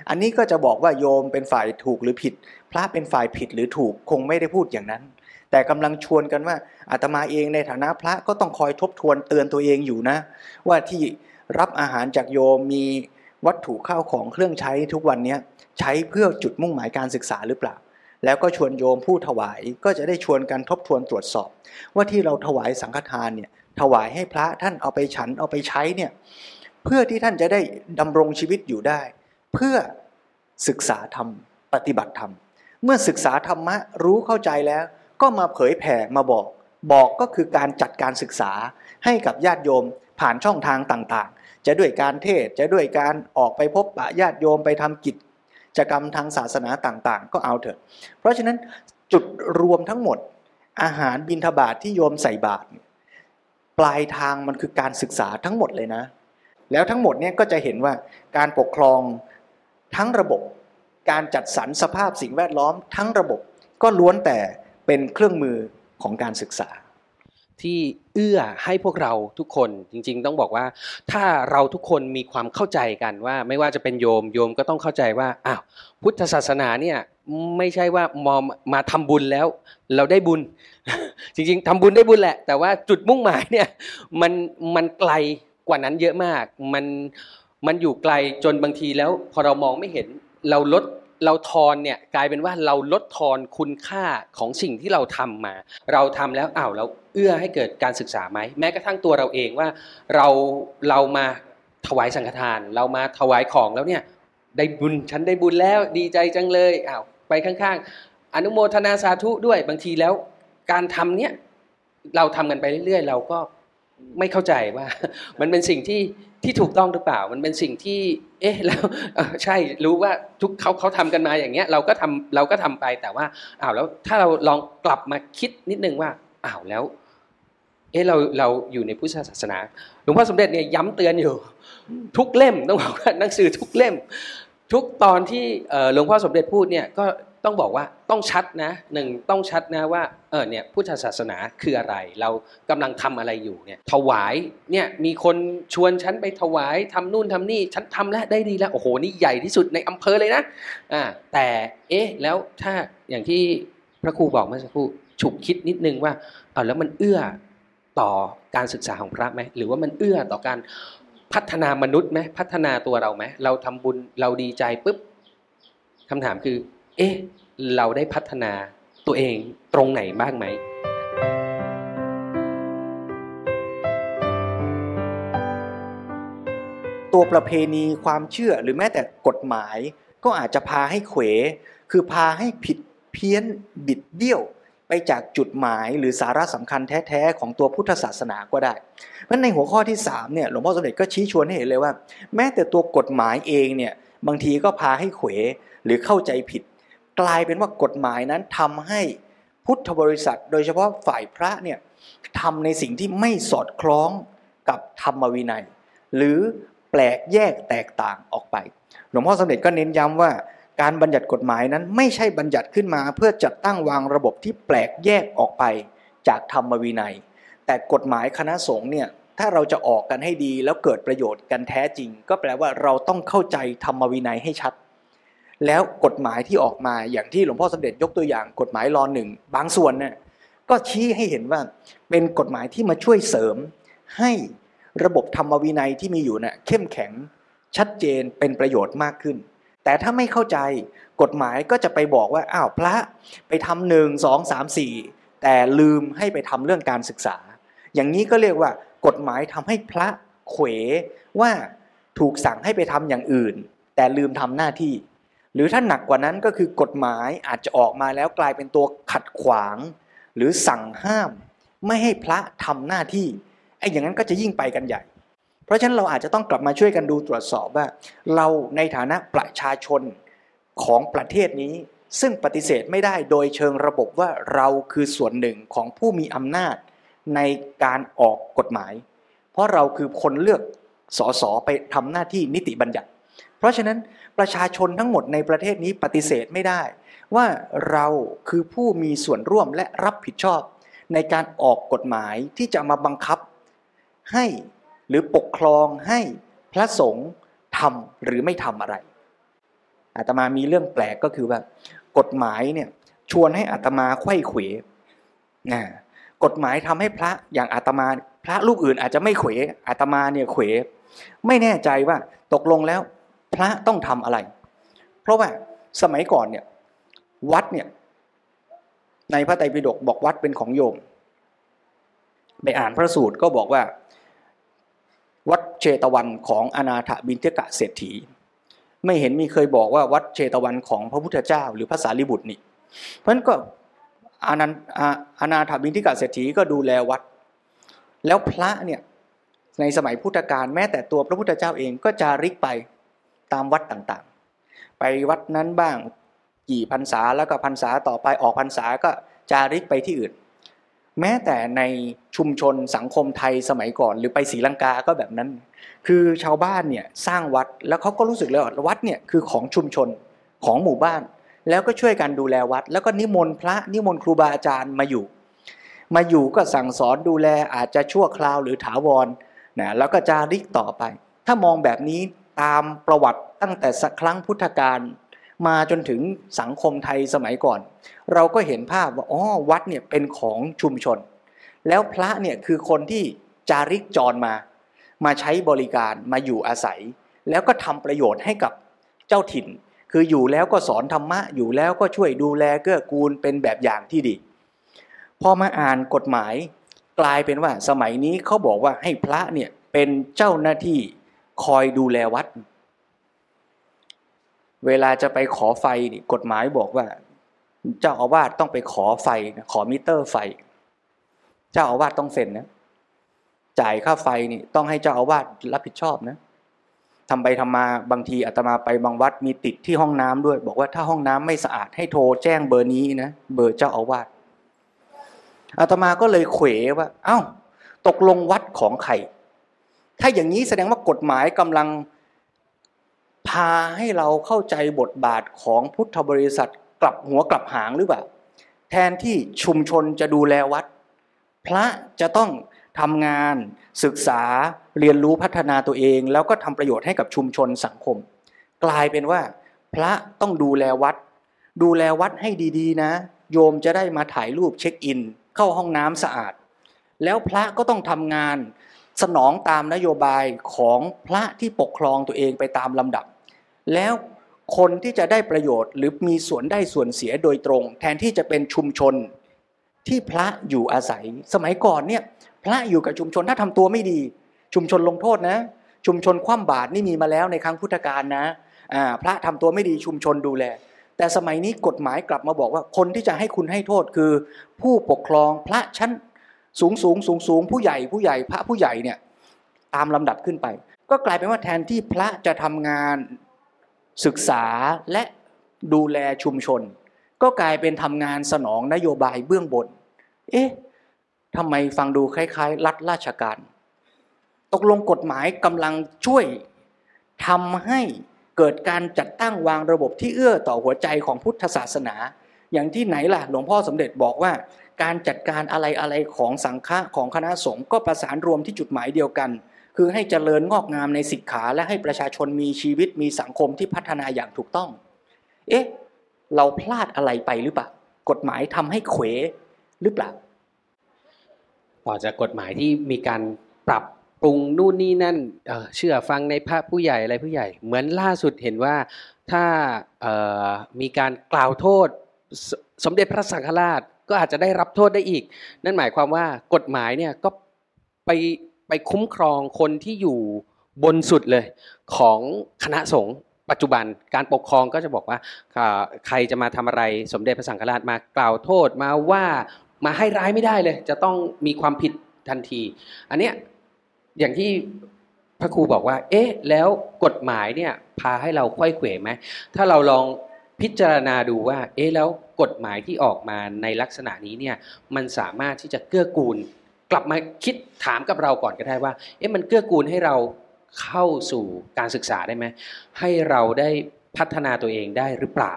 อันนี้ก็จะบอกว่าโยมเป็นฝ่ายถูกหรือผิด พระเป็นฝ่ายผิดหรือถูกคงไม่ได้พูดอย่างนั้น แต่กำลังชวนกันว่าอาตมาเองในฐานะพระก็ต้องคอยทบทวนเตือนตัวเองอยู่นะ ว่าที่รับอาหารจากโยมมี วัตถุข้าวของเครื่องใช้ทุกวันนี้ใช้เพื่อจุดมุ่งหมายการศึกษาหรือเปล่า แล้วก็ชวนโยมผู้ถวายก็จะได้ชวนกันทบทวนตรวจสอบ ว่าที่เราถวายสังฆทานเนี่ยถวายให้พระท่านเอาไปฉันเอาไปใช้เนี่ยเพื่อที่ท่านจะได้ดำรงชีวิตอยู่ได้ เพื่อศึกษาธรรมปฏิบัติธรรม เมื่อศึกษาธรรมะรู้เข้าใจแล้ว ก็มาเผยแผ่มาบอก บอกก็คือการจัดการศึกษาให้กับญาติโยมผ่านช่องทางต่างๆ จะด้วยการเทศจะด้วยการออกไปพบปะญาติโยมไปทำกิจจกรรมทางศาสนาต่างๆ ก็เอาเถอะ เพราะฉะนั้นจุดรวมทั้งหมดอาหารบินทบาทที่โยมใส่บาตรปลายทางมันคือการศึกษาทั้งหมดเลยนะ แล้วทั้งหมดเนี่ยก็จะเห็นว่าการปกครองทั้งระบบ การจัดสรรสภาพสิ่งแวดล้อมทั้งระบบ ก็ล้วนแต่เป็นเครื่องมือของการศึกษา ที่เอื้อให้พวกเราทุกคนจริง ๆ ต้องบอกว่า ถ้าเราทุกคนมีความเข้าใจกันว่า ไม่ว่าจะเป็นโยมโยมก็ต้องเข้าใจว่าอ้าวพุทธศาสนาเนี่ยไม่ใช่ว่ามอมมาทำบุญแล้ว เราได้บุญ จริง ๆทำบุญได้บุญแหละ แต่ว่าจุดมุ่งหมายเนี่ยมันมันไกลกว่านั้นเยอะมาก มันมันอยู่ไกลจนบางทีแล้ว พอเรามองไม่เห็นเราลด เราทอนเนี่ยกลายเป็นว่าเราลดทอนคุณค่าของสิ่งที่เราทำมา เราทำแล้วอ้าวเราเอื้อให้เกิดการศึกษาไหมแม้กระทั่งตัวเราเองว่าเราเรามาถวายสังฆทาน เรามาถวายของแล้วเนี่ยได้บุญฉันได้บุญแล้วดีใจจังเลยอ้าวไปข้างๆ อนุโมทนาสาธุด้วยบางทีแล้ว การทำเนี่ยเราทำกันไปเรื่อยๆ เราก็ไม่เข้าใจว่า มันเป็นสิ่งที่ ที่ถูกต้องหรือเปล่า มันเป็นสิ่งที่ เอ๊ะแล้วใช่รู้ว่าทุกเขาเขาทำกันมาอย่างเงี้ย เราก็ทำเราก็ทำไปแต่ว่าอ้าวแล้วถ้าเราลองกลับมาคิดนิดนึงว่าอ้าวแล้ว เอ๊ะเราเราอยู่ในพุทธศาสนาหลวงพ่อสมเด็จเนี่ยย้ำเตือนอยู่ ทุกเล่มต้องบอกว่าหนังสือทุกเล่ม ทุกตอนที่หลวงพ่อสมเด็จพูดเนี่ยก็ ต้องบอกว่าต้องชัดนะหนึ่งต้องชัดนะว่าเออเนี่ยพุทธศาสนาคืออะไร เรากำลังทำอะไรอยู่เนี่ยถวายเนี่ยมีคนชวนฉันไปถวายทำนู่นทำนี่ฉันทำแล้วได้ดีแล้วโอ้โหนี่ใหญ่ที่สุดในอำเภอเลยนะอ่าแต่เอ๊ะแล้วถ้าอย่างที่พระครูบอกเมื่อสักครู่ฉุกคิดนิดนึงว่าเออแล้วมันเอื้อต่อการศึกษาของพระไหมหรือว่ามันเอื้อต่อการพัฒนามนุษย์ไหมพัฒนาตัวเราไหมเราทำบุญเราดีใจปุ๊บคำถามคือ เอ๊ะ เราได้พัฒนาตัวเองตรงไหนบ้างไหม ตัวประเพณีความเชื่อหรือแม้แต่กฎหมาย ก็อาจจะพาให้เขว คือพาให้ผิดเพี้ยนบิดเบี้ยวไปจากจุดหมายหรือสาระสำคัญแท้ ๆ ของตัวพุทธศาสนาก็ได้ เพราะในหัวข้อที่3เนี่ยหลวงพ่อสมเด็จก็ชี้ชวนให้เห็นเลยว่า แม้แต่ตัวกฎหมายเองเนี่ยบางทีก็พาให้เขวหรือเข้าใจผิด กลายเป็นว่ากฎหมายนั้นทำให้พุทธบริษัท โดยเฉพาะฝ่ายพระเนี่ยทำในสิ่งที่ไม่สอดคล้องกับธรรมวินัย หรือแปลกแยกแตกต่างออกไป หลวงพ่อสมเด็จก็เน้นย้ำว่าการบัญญัติกฎหมายนั้นไม่ใช่บัญญัติขึ้นมา เพื่อจัดตั้งวางระบบที่แปลกแยกออกไปจากธรรมวินัย แต่กฎหมายคณะสงฆ์เนี่ยถ้าเราจะออกกันให้ดีแล้วเกิดประโยชน์กันแท้จริง ก็แปลว่าเราต้องเข้าใจธรรมวินัยให้ชัด แล้วกฎหมายที่ออกมาอย่างที่หลวงพ่อสมเด็จยกตัวอย่างกฎหมายรอหนึ่งบางส่วนเนี่ยก็ชี้ให้เห็นว่าเป็นกฎหมายที่มาช่วยเสริม ให้ระบบธรรมวินัยที่มีอยู่เนะ่ยเข้มแข็งชัดเจนเป็นประโยชน์มากขึ้น แต่ถ้าไม่เข้าใจกฎหมายก็จะไปบอกว่าอ้าวพระไปทำหนึ่งสองสามสี่แต่ลืมให้ไปทำเรื่องการศึกษา อย่างนี้ก็เรียกว่ากฎหมายทำให้พระเขวว่าถูกสั่งให้ไปทำอย่างอื่น แต่ลืมทำหน้าที่ หรือถ้าหนักกว่านั้นก็คือกฎหมายอาจจะออกมาแล้วกลายเป็นตัวขัดขวาง หรือสั่งห้าม ไม่ให้พระทำหน้าที่ไอ้อย่างนั้นก็จะยิ่งไปกันใหญ่ เพราะฉะนั้นเราอาจจะต้องกลับมาช่วยกันดูตรวจสอบว่า เราในฐานะประชาชนของประเทศนี้ ซึ่งปฏิเสธไม่ได้โดยเชิงระบบว่าเราคือส่วนหนึ่งของผู้มีอำนาจในการออกกฎหมาย เพราะเราคือคนเลือกสสไปทำหน้าที่นิติบัญญัติ เพราะฉะนั้นประชาชนทั้งหมดในประเทศนี้ปฏิเสธไม่ได้ ว่าเราคือผู้มีส่วนร่วมและรับผิดชอบ ในการออกกฎหมายที่จะมาบังคับ ให้หรือปกครองให้พระสงฆ์ทำหรือไม่ทำอะไร อาตมามีเรื่องแปลกก็คือว่ากฎหมายเนี่ยชวนให้อาตมาไข้เขวนะกฎหมายทำให้พระอย่างอาตมา พระลูกอื่นอาจจะไม่เขวอาตมาเนี่ยเขวไม่แน่ใจว่าตกลงแล้ว พระต้องทำอะไร เพราะว่าสมัยก่อนเนี่ยวัดเนี่ยในพระไตรปิฎกบอกวัดเป็นของโยม ไปอ่านพระสูตรก็บอกว่า วัดเชตวันของอนาถบินเทกะเศรษฐี ไม่เห็นมีเคยบอกว่าวัดเชตวันของพระพุทธเจ้า หรือพระสารีบุตรนี่ เพราะฉะนั้นก็อนันอนาถบินทิกะเศรษฐีก็ดูแลวัด แล้วพระเนี่ยในสมัยพุทธกาลแม้แต่ตัวพระพุทธเจ้าเองก็จาริกไป ตามวัดต่างๆ ไปวัดนั้นบ้างกี่พรรษาแล้วก็พรรษาต่อไปออกพรรษาก็จาริกไปที่อื่น แม้แต่ในชุมชนสังคมไทยสมัยก่อน หรือไปศรีลังกาก็แบบนั้น คือชาวบ้านเนี่ยสร้างวัดแล้วเขาก็รู้สึกเลยว่าวัดเนี่ยคือของชุมชนของหมู่บ้าน แล้วก็ช่วยกันดูแลวัด แล้วก็นิมนต์พระนิมนต์ครูบาอาจารย์มาอยู่ มาอยู่ก็สั่งสอนดูแลอาจจะชั่วคราวหรือถาวรนะแล้วก็จาริกต่อไป ถ้ามองแบบนี้ ตามประวัติตั้งแต่สักครั้งพุทธกาลมาจนถึงสังคมไทยสมัยก่อน เราก็เห็นภาพว่าอ๋อวัดเนี่ยเป็นของชุมชน แล้วพระเนี่ยคือคนที่จาริกจรมา มาใช้บริการมาอยู่อาศัย แล้วก็ทำประโยชน์ให้กับเจ้าถิ่น คืออยู่แล้วก็สอนธรรมะ อยู่แล้วก็ช่วยดูแลเกื้อกูลเป็นแบบอย่างที่ดี พอมาอ่านกฎหมาย กลายเป็นว่าสมัยนี้เขาบอกว่าให้พระเนี่ยเป็นเจ้าหน้าที่ คอยดูแลวัด เวลาจะไปขอไฟนี่กฎหมายบอกว่า เจ้าอาวาสต้องไปขอไฟ ขอมิเตอร์ไฟ เจ้าอาวาสต้องเซ็นนะจ่ายค่าไฟนี่ต้องให้เจ้าอาวาสรับผิดชอบนะทำไปทำมาบางทีอาตมาไปบางวัดมีติดที่ห้องน้ำด้วย บอกว่าถ้าห้องน้ำไม่สะอาดให้โทรแจ้งเบอร์นี้นะเบอร์เจ้าอาวาสอาตมาก็เลยเขวว่า เอา้า ตกลงวัดของใคร ถ้าอย่างนี้แสดงว่ากฎหมายกำลังพาให้เราเข้าใจบทบาทของพุทธบริษัทกลับหัวกลับหางหรือเปล่า แทนที่ชุมชนจะดูแลวัด พระจะต้องทำงานศึกษาเรียนรู้พัฒนาตัวเอง แล้วก็ทำประโยชน์ให้กับชุมชนสังคม กลายเป็นว่า พระต้องดูแลวัด ดูแลวัดให้ดีๆ นะ โยมจะได้มาถ่ายรูปเช็คอิน เข้าห้องน้ำสะอาด แล้วพระก็ต้องทำงาน สนองตามนโยบายของพระที่ปกครองตัวเองไปตามลำดับ แล้วคนที่จะได้ประโยชน์ หรือมีส่วนได้ส่วนเสียโดยตรง แทนที่จะเป็นชุมชนที่พระอยู่อาศัย สมัยก่อนเนี่ยพระอยู่กับชุมชนถ้าทำตัวไม่ดี ชุมชนลงโทษนะ ชุมชนคว่ำบาตรนี่มีมาแล้วในครั้งพุทธกาลนะพระทำตัวไม่ดีชุมชนดูแล แต่สมัยนี้กฎหมายกลับมาบอกว่าคนที่จะให้คุณให้โทษคือ ผู้ปกครองพระชั้น สูงสูงสูงสูงผู้ใหญ่ผู้ใหญ่พระผู้ใหญ่เนี่ยตามลำดับขึ้นไป ก็กลายเป็นว่าแทนที่พระจะทำงานศึกษาและดูแลชุมชน ก็กลายเป็นทำงานสนองนโยบายเบื้องบน เอ๊ะทำไมฟังดูคล้าย ๆ รัฐราชการ ตกลงกฎหมายกำลังช่วยทำให้เกิดการจัดตั้งวางระบบที่เอื้อต่อหัวใจของพุทธศาสนา อย่างที่ไหนล่ะ หลวงพ่อสมเด็จบอกว่า การจัดการอะไรอะไรของสังฆะของคณะสงฆ์ก็ประสานรวมที่จุดหมายเดียวกัน คือให้เจริญงอกงามในสิกขาและให้ประชาชนมีชีวิตมีสังคมที่พัฒนาอย่างถูกต้อง เอ๊ะ เราพลาดอะไรไปหรือเปล่ากฎหมายทำให้เขวหรือเปล่าต่อจากกฎหมายที่มีการปรับปรุงนู่นนี่นั่นเชื่อฟังในพระผู้ใหญ่อะไรผู้ใหญ่ เหมือนล่าสุดเห็นว่าถ้ามีการกล่าวโทษสมเด็จพระสังฆราช ก็อาจจะได้รับโทษได้อีก นั่นหมายความว่ากฎหมายเนี่ยก็ไปไปคุ้มครองคนที่อยู่บนสุดเลยของคณะสงฆ์ปัจจุบันการปกครองก็จะบอกว่าใครจะมาทำอะไรสมเด็จพระสังฆราชมากล่าวโทษมาว่ามาให้ร้ายไม่ได้เลย จะต้องมีความผิดทันที อันเนี้ยอย่างที่พระครูบอกว่า เอ๊ะ แล้วกฎหมายเนี่ยพาให้เราค่อยเขวไหม ถ้าเราลอง พิจารณาดูว่า เอ๊ะแล้วกฎหมายที่ออกมาในลักษณะนี้เนี่ยมันสามารถที่จะเกื้อกูล กลับมาคิดถามกับเราก่อนก็ได้ว่า เอ๊ะมันเกื้อกูลให้เราเข้าสู่การศึกษาได้ไหมให้เราได้พัฒนาตัวเองได้หรือเปล่า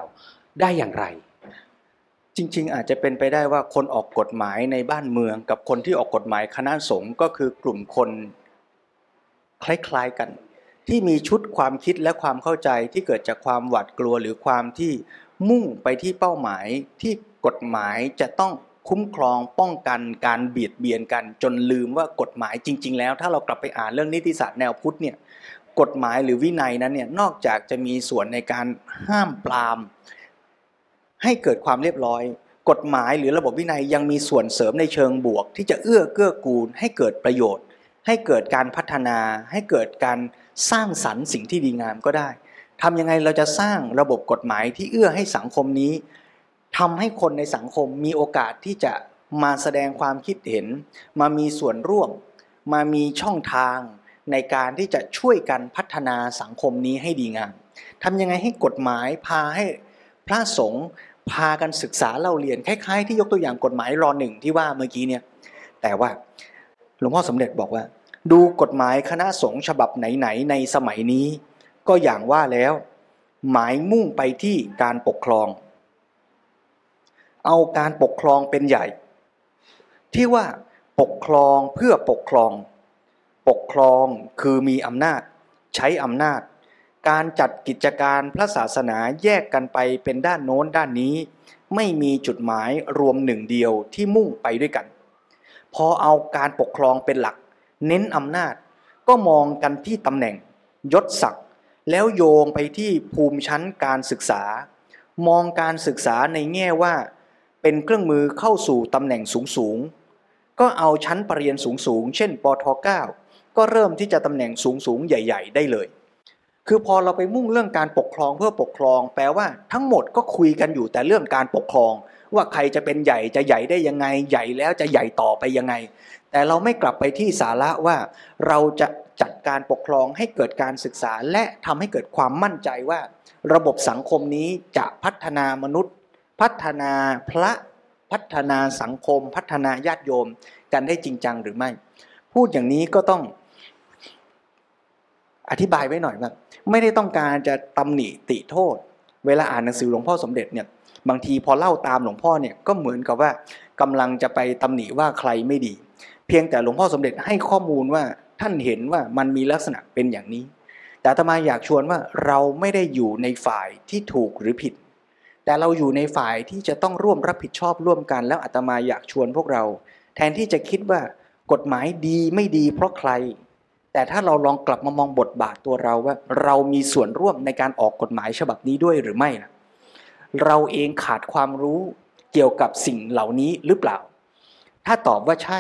ได้อย่างไร จริง ๆ อาจจะเป็นไปได้ว่าคนออกกฎหมายในบ้านเมือง กับคนที่ออกกฎหมายคณะสงฆ์ก็คือกลุ่มคนคล้ายๆกัน ที่มีชุดความคิดและความเข้าใจที่เกิดจากความหวาดกลัวหรือความที่มุ่งไปที่เป้าหมายที่กฎหมายจะต้องคุ้มครองป้องกันการเบียดเบียนกัน จนลืมว่ากฎหมายจริง ๆ แล้ว ถ้าเรากลับไปอ่านเรื่องนิติศาสตร์แนวพุทธเนี่ยกฎหมายหรือวินัยนั้นเนี่ยนอกจากจะมีส่วนในการห้ามปราม ให้เกิดความเรียบร้อย กฎหมายหรือระบบวินัยยังมีส่วนเสริมในเชิงบวก ที่จะเอื้อเกื้อกูล ให้เกิดประโยชน์ ให้เกิดการพัฒนา ให้เกิดการ สร้างสรรค์สิ่งที่ดีงามก็ได้ทำยังไงเราจะสร้างระบบกฎหมายที่เอื้อให้สังคมนี้ทำให้คนในสังคมมีโอกาสที่จะมาแสดงความคิดเห็น มามีส่วนร่วม มามีช่องทางในการที่จะช่วยกันพัฒนาสังคมนี้ให้ดีงามทำยังไงให้กฎหมายพาให้พระสงฆ์พากันศึกษาเล่าเรียนคล้ายๆ ที่ยกตัวอย่างกฎหมายรอหนึ่งที่ว่าเมื่อกี้เนี่ยแต่ว่าหลวงพ่อสมเด็จบอกว่า ดูกฎหมายคณะสงฆ์ฉบับไหนๆในสมัยนี้ ก็อย่างว่าแล้ว หมายมุ่งไปที่การปกครอง เอาการปกครองเป็นใหญ่ ที่ว่าปกครองเพื่อปกครอง ปกครองคือมีอำนาจ ใช้อำนาจ การจัดกิจการพระศาสนาแยกกันไปเป็นด้านโน้นด้านนี้ ไม่มีจุดหมายรวมหนึ่งเดียวที่มุ่งไปด้วยกัน พอเอาการปกครองเป็นหลัก เน้นอำนาจ ก็มองกันที่ตำแหน่งยศศักดิ์แล้วโยงไปที่ภูมิชั้นการศึกษา มองการศึกษาในแง่ว่า เป็นเครื่องมือเข้าสู่ตำแหน่งสูงสูงก็เอาชั้นปรริญญาสูงสูงเช่นปท .9 ก็เริ่มที่จะตำแหน่งสูงสูงใหญ่ ๆ ได้เลย คือพอเราไปมุ่งเรื่องการปกครองเพื่อปกครอง แปลว่าทั้งหมดก็คุยกันอยู่แต่เรื่องการปกครอง ว่าใครจะเป็นใหญ่จะใหญ่ได้ยังไง ใหญ่แล้วจะใหญ่ต่อไปยังไง แต่เราไม่กลับไปที่สาระว่าเราจะจัดการปกครองให้เกิดการศึกษา และทำให้เกิดความมั่นใจว่า ระบบสังคมนี้จะพัฒนามนุษย์ พัฒนาพระพัฒนาสังคม พัฒนาญาติโยมกันได้จริงจังหรือไม่ พูดอย่างนี้ก็ต้องอธิบายไว้หน่อยว่าไม่ได้ต้องการจะตำหนิติโทษ เวลาอ่านหนังสือหลวงพ่อสมเด็จเนี่ยบางทีพอเล่าตามหลวงพ่อเนี่ยก็เหมือนกับว่ากำลังจะไปตำหนิว่าใครไม่ดี เพียงแต่หลวงพ่อสมเด็จให้ข้อมูลว่าท่านเห็นว่ามันมีลักษณะเป็นอย่างนี้ แต่อาตมาอยากชวนว่าเราไม่ได้อยู่ในฝ่ายที่ถูกหรือผิด แต่เราอยู่ในฝ่ายที่จะต้องร่วมรับผิดชอบร่วมกัน แล้วอาตมาอยากชวนพวกเรา แทนที่จะคิดว่ากฎหมายดีไม่ดีเพราะใคร แต่ถ้าเราลองกลับมามองบทบาทตัวเราว่า เรามีส่วนร่วมในการออกกฎหมายฉบับนี้ด้วยหรือไม่นะเราเองขาดความรู้เกี่ยวกับสิ่งเหล่านี้หรือเปล่า ถ้าตอบว่าใช่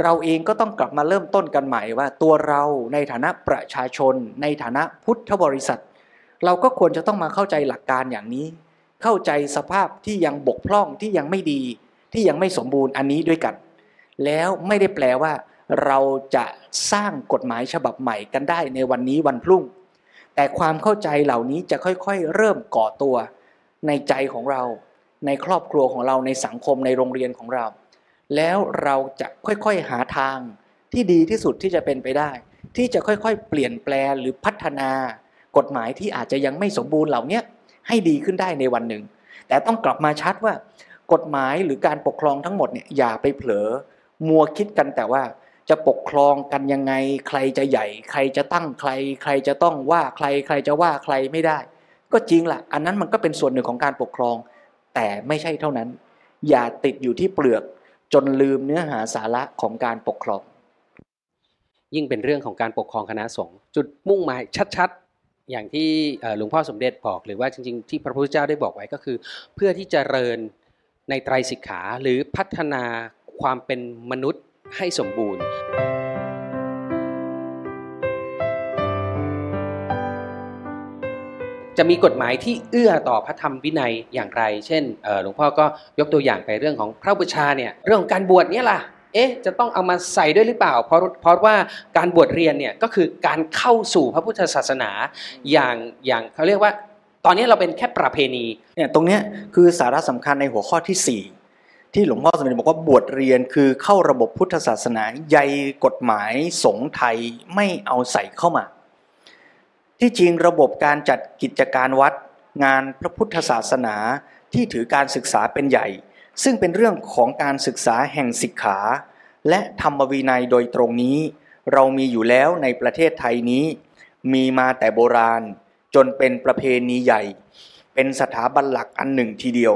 เราเองก็ต้องกลับมาเริ่มต้นกันใหม่ว่า ตัวเราในฐานะประชาชน ในฐานะพุทธบริษัท เราก็ควรจะต้องมาเข้าใจหลักการอย่างนี้ เข้าใจสภาพที่ยังบกพร่องที่ยังไม่ดี ที่ยังไม่สมบูรณ์อันนี้ด้วยกัน แล้วไม่ได้แปลว่า เราจะสร้างกฎหมายฉบับใหม่กันได้ในวันนี้วันพรุ่ง แต่ความเข้าใจเหล่านี้จะค่อยๆ เริ่มก่อตัว ในใจของเรา ในครอบครัวของเราในสังคมในโรงเรียนของเรา แล้วเราจะค่อยๆหาทางที่ดีที่สุดที่จะเป็นไปได้ ที่จะค่อยๆ เปลี่ยนแปลงหรือพัฒนากฎหมายที่อาจจะยังไม่สมบูรณ์เหล่านี้ให้ดีขึ้นได้ในวันหนึ่ง แต่ต้องกลับมาชัดว่ากฎหมายหรือการปกครองทั้งหมดเนี่ยอย่าไปเผลอมัวคิดกันแต่ว่าจะปกครองกันยังไง ใครจะใหญ่ ใครจะตั้งใคร ใครจะต้องว่าใคร ใครจะว่าใครไม่ได้ ก็จริงละ่ะ อันนั้นมันก็เป็นส่วนหนึ่งของการปกครอง แต่ไม่ใช่เท่านั้น อย่าติดอยู่ที่เปลือก จนลืมเนื้อหาสาระของการปกครอง ยิ่งเป็นเรื่องของการปกครองคณะสงฆ์จุดมุ่งหมายชัดๆ อย่างที่หลวงพ่อสมเด็จบอก หรือว่าจริงๆ ที่พระพุทธเจ้าได้บอกไว้ก็คือ เพื่อที่จะเริญในไตรสิกขาหรือพัฒนาความเป็นมนุษย์ให้สมบูรณ์ จะมีกฎหมายที่เอื้อต่อพระธรรมวินัยอย่างไร เช่นหลวงพ่อก็ยกตัวอย่างไปเรื่องของพระบูชาเนี่ยเรื่องของการบวชเนี่ยล่ะเอ๊ะจะต้องเอามาใส่ด้วยหรือเปล่า เพราะเพราะว่าการบวชเรียนเนี่ยก็คือการเข้าสู่พระพุทธศาสนาอย่างอย่างเขาเรียกว่า ตอนนี้เราเป็นแค่ประเพณีเนี่ยตรงเนี้ยคือสาระสำคัญในหัวข้อที่ 4ที่หลวงพ่อสมเด็จบอกว่าบวชเรียนคือเข้าระบบพุทธศาสนาใยกฎหมายสงไทยไม่เอาใส่เข้ามา ที่จริงระบบการจัดกิจการวัด งานพระพุทธศาสนาที่ถือการศึกษาเป็นใหญ่ ซึ่งเป็นเรื่องของการศึกษาแห่งศิกขา และธรรมวินัยโดยตรงนี้ เรามีอยู่แล้วในประเทศไทยนี้ มีมาแต่โบราณ จนเป็นประเพณีใหญ่ เป็นสถาบันหลักอันหนึ่งทีเดียว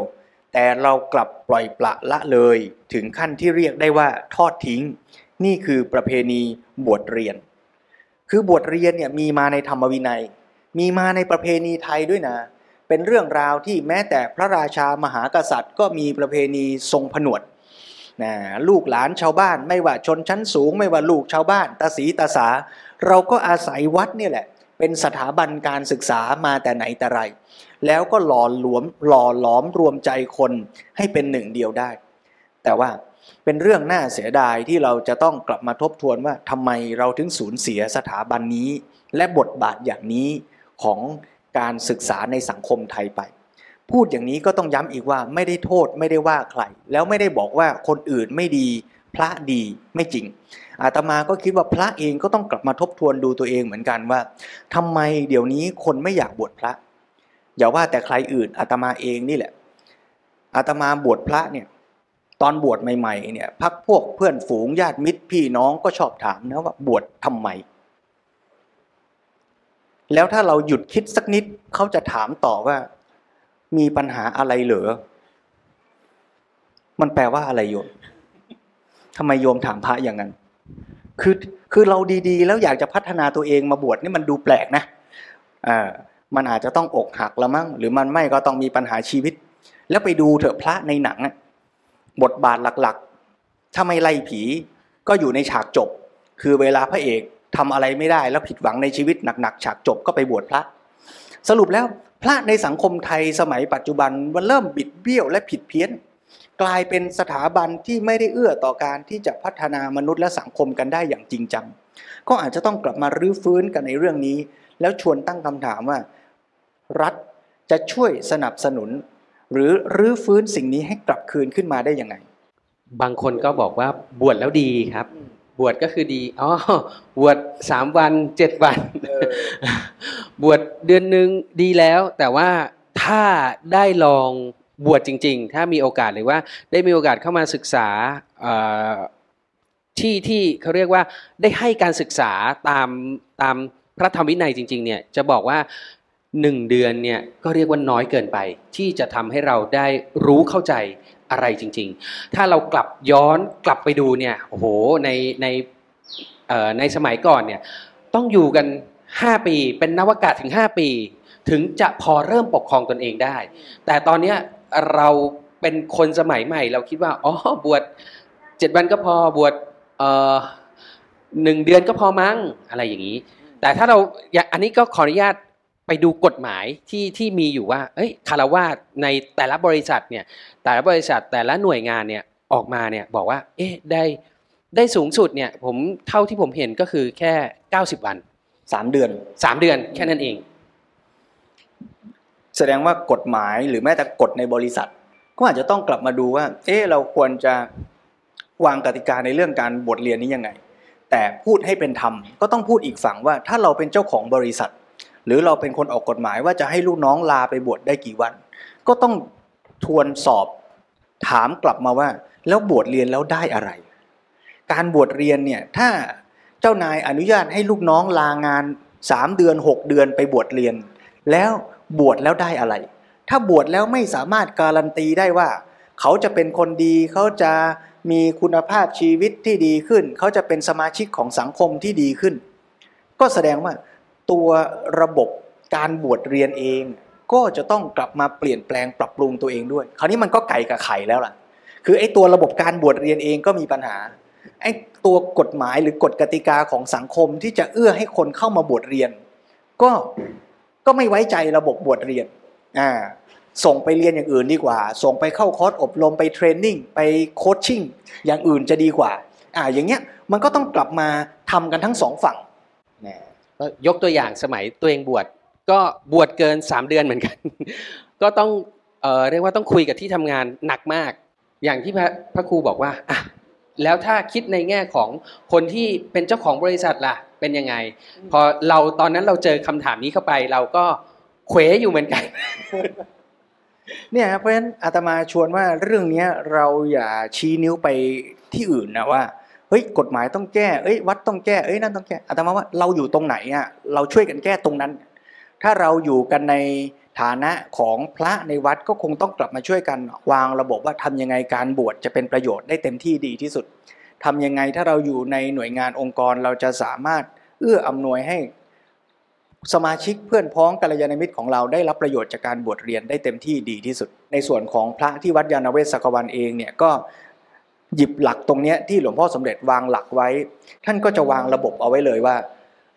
แต่เรากลับปล่อยปละละเลย ถึงขั้นที่เรียกได้ว่าทอดทิ้ง นี่คือประเพณีบวชเรียน คือบวชเรียนเนี่ยมีมาในธรรมวินัย มีมาในประเพณีไทยด้วยนะ เป็นเรื่องราวที่แม้แต่พระราชามหากษัตริย์ ก็มีประเพณีทรงผนวดนะลูกหลานชาวบ้าน ไม่ว่าชนชั้นสูง ไม่ว่าลูกชาวบ้านตาสีตาสา เราก็อาศัยวัดนี่แหละ เป็นสถาบันการศึกษามาแต่ไหนแต่ไร แล้วก็หล่อหลวมหล่อหลอมรวมใจคนให้เป็นหนึ่งเดียวได้ แต่ว่า เป็นเรื่องน่าเสียดายที่เราจะต้องกลับมาทบทวนว่าทำไมเราถึงสูญเสียสถาบันนี้ และบทบาทอย่างนี้ของการศึกษาในสังคมไทยไป พูดอย่างนี้ก็ต้องย้ำอีกว่าไม่ได้โทษไม่ได้ว่าใคร แล้วไม่ได้บอกว่าคนอื่นไม่ดีพระดีไม่จริง อาตมาก็คิดว่าพระเองก็ต้องกลับมาทบทวนดูตัวเองเหมือนกันว่าทำไมเดี๋ยวนี้คนไม่อยากบวชพระ อย่าว่าแต่ใครอื่นอาตมาเองนี่แหละอาตมาบวชพระเนี่ย ตอนบวชใหม่ๆเนี่ยพักพวกเพื่อนฝูงญาติมิตรพี่น้องก็ชอบถามนะว่าบวชทำไม แล้วถ้าเราหยุดคิดสักนิดเขาจะถามต่อว่า มีปัญหาอะไรเหรอมันแปลว่าอะไรโยมทำไมโยมถามพระอย่างนั้น คือคือเราดีๆ แล้วอยากจะพัฒนาตัวเองมาบวชนี่มันดูแปลกนะอ่ามันอาจจะต้องอกหักละมั้งหรือมันไม่ก็ต้องมีปัญหาชีวิต แล้วไปดูเถอะพระในหนัง บทบาทหลักๆ ถ้าไม่ไล่ผีก็อยู่ในฉากจบ คือเวลาพระเอกทำอะไรไม่ได้แล้วผิดหวังในชีวิตหนักๆ ฉากจบก็ไปบวชพระ สรุปแล้วพระในสังคมไทยสมัยปัจจุบันมันเริ่มบิดเบี้ยวและผิดเพี้ยน กลายเป็นสถาบันที่ไม่ได้เอื้อต่อการที่จะพัฒนามนุษย์และสังคมกันได้อย่างจริงจังก็อาจจะต้องกลับมารื้อฟื้นกันในเรื่องนี้ แล้วชวนตั้งคำถามว่า รัฐจะช่วยสนับสนุน หรือรื้อฟื้นสิ่งนี้ให้กลับคืนขึ้นมาได้ยังไง บางคนก็บอกว่าบวชแล้วดีครับ บวชก็คือดีอ๋อบวชสามวันเจ็ดวัน บวชเดือนหนึ่งดีแล้ว แต่ว่าถ้าได้ลองบวชจริง ๆ ถ้ามีโอกาสหรือว่าได้มีโอกาสเข้ามาศึกษาเอ่อที่ที่เขาเรียกว่าได้ให้การศึกษาตามตามพระธรรมวินัยจริง ๆ เนี่ยจะบอกว่า หนึ่งเดือนเนี่ยก็เรียกว่าน้อยเกินไป ที่จะทำให้เราได้รู้เข้าใจอะไรจริง ๆ ถ้าเรากลับย้อนกลับไปดูเนี่ยโอ้โหในในในสมัยก่อนเนี่ยต้องอยู่กัน 5 ปี เป็นนวากาศถึง 5 ปี ถึงจะพอเริ่มปกครองตนเองได้ แต่ตอนนี้เราเป็นคนสมัยใหม่ เราคิดว่าอ๋อบวชเจ็ดวันก็พอบวชเอ่อหนึ่งเดือนก็พอมั้งอะไรอย่างนี้ แต่ถ้าเราอันนี้ก็ขออนุญาต ไปดูกฎหมายที่ที่มีอยู่ว่าเอ้ยคารวาสในแต่ละบริษัทเนี่ยแต่ละบริษัทแต่ละหน่วยงานเนี่ยออกมาเนี่ยบอกว่าเอ๊ะได้ได้สูงสุดเนี่ยผมเท่าที่ผมเห็นก็คือแค่ 90 วัน3เดือน3เดือนแค่นั้นเอง แสดงว่ากฎหมายหรือแม้แต่กฎในบริษัท ก็อาจจะต้องกลับมาดูว่า เอ๊ะเราควรจะวางกติกาในเรื่องการบทเรียนนี้ยังไง แต่พูดให้เป็นธรรมก็ต้องพูดอีกฝั่งว่าถ้าเราเป็นเจ้าของบริษัท หรือเราเป็นคนออกกฎหมายว่าจะให้ลูกน้องลาไปบวชได้กี่วัน ก็ต้องทวนสอบถามกลับมาว่า แล้วบวชเรียนแล้วได้อะไร การบวชเรียนเนี่ยถ้าเจ้านายอนุญาตให้ลูกน้องลางานสามเดือนหกเดือนไปบวชเรียน แล้วบวชแล้วได้อะไร ถ้าบวชแล้วไม่สามารถการันตีได้ว่า เขาจะเป็นคนดี เขาจะมีคุณภาพชีวิตที่ดีขึ้น เขาจะเป็นสมาชิกของสังคมที่ดีขึ้น ก็แสดงว่า ตัวระบบการบวชเรียนเอง ก็จะต้องกลับมาเปลี่ยนแปลงปรับปรุงตัวเองด้วย คราวนี้มันก็ไก่กับไข่แล้วล่ะ คือไอ้ตัวระบบการบวชเรียนเองก็มีปัญหาไอ้ตัวกฎหมายหรือกฎกติกาของสังคมที่จะเอื้อให้คนเข้ามาบวชเรียน ก็ก็ไม่ไว้ใจระบบบวชเรียนอ่าส่งไปเรียนอย่างอื่นดีกว่า ส่งไปเข้าคอร์สอบรมไปเทรนนิ่งไปโคชชิ่งอย่างอื่นจะดีกว่าอ่าอย่างเงี้ยมันก็ต้องกลับมาทำกันทั้งสองฝั่ง ก็ยกตัวอย่างสมัยตัวเองบวชก็บวชเกิน 3 เดือนเหมือนกัน ก็ต้องเออเรียกว่าต้องคุยกับที่ทำงานหนักมาก อย่างที่พระพระครูบอกว่าอะแล้วถ้าคิดในแง่ของคนที่เป็นเจ้าของบริษัทล่ะเป็นยังไง พอเราตอนนั้นเราเจอคำถามนี้เข้าไป เราก็เขวอยู่เหมือนกันเนี่ยเพราะฉะนั้นอาตมาชวนว่าเรื่องนี้เราอย่าชี้นิ้วไปที่อื่นนะว่า เฮ้ยกฎหมายต้องแก้เอ้ยวัดต้องแก้เอ้ยนั่นต้องแก้อาตมาว่าเราอยู่ตรงไหนอะเราช่วยกันแก้ตรงนั้น ถ้าเราอยู่กันในฐานะของพระในวัดก็คงต้องกลับมาช่วยกันวางระบบว่าทำยังไงการบวชจะเป็นประโยชน์ได้เต็มที่ดีที่สุดทำยังไงถ้าเราอยู่ในหน่วยงานองค์กรเราจะสามารถเอื้ออำนวยให้สมาชิกเพื่อนพ้องกัลยาณมิตรของเราได้รับประโยชน์จากการบวชเรียนได้เต็มที่ดีที่สุด ในส่วนของพระที่วัดยานเวศสกวันเองเนี่ยก็ หยิบหลักตรงนี้ที่หลวงพ่อสมเด็จวางหลักไว้ ท่านก็จะวางระบบเอาไว้เลยว่า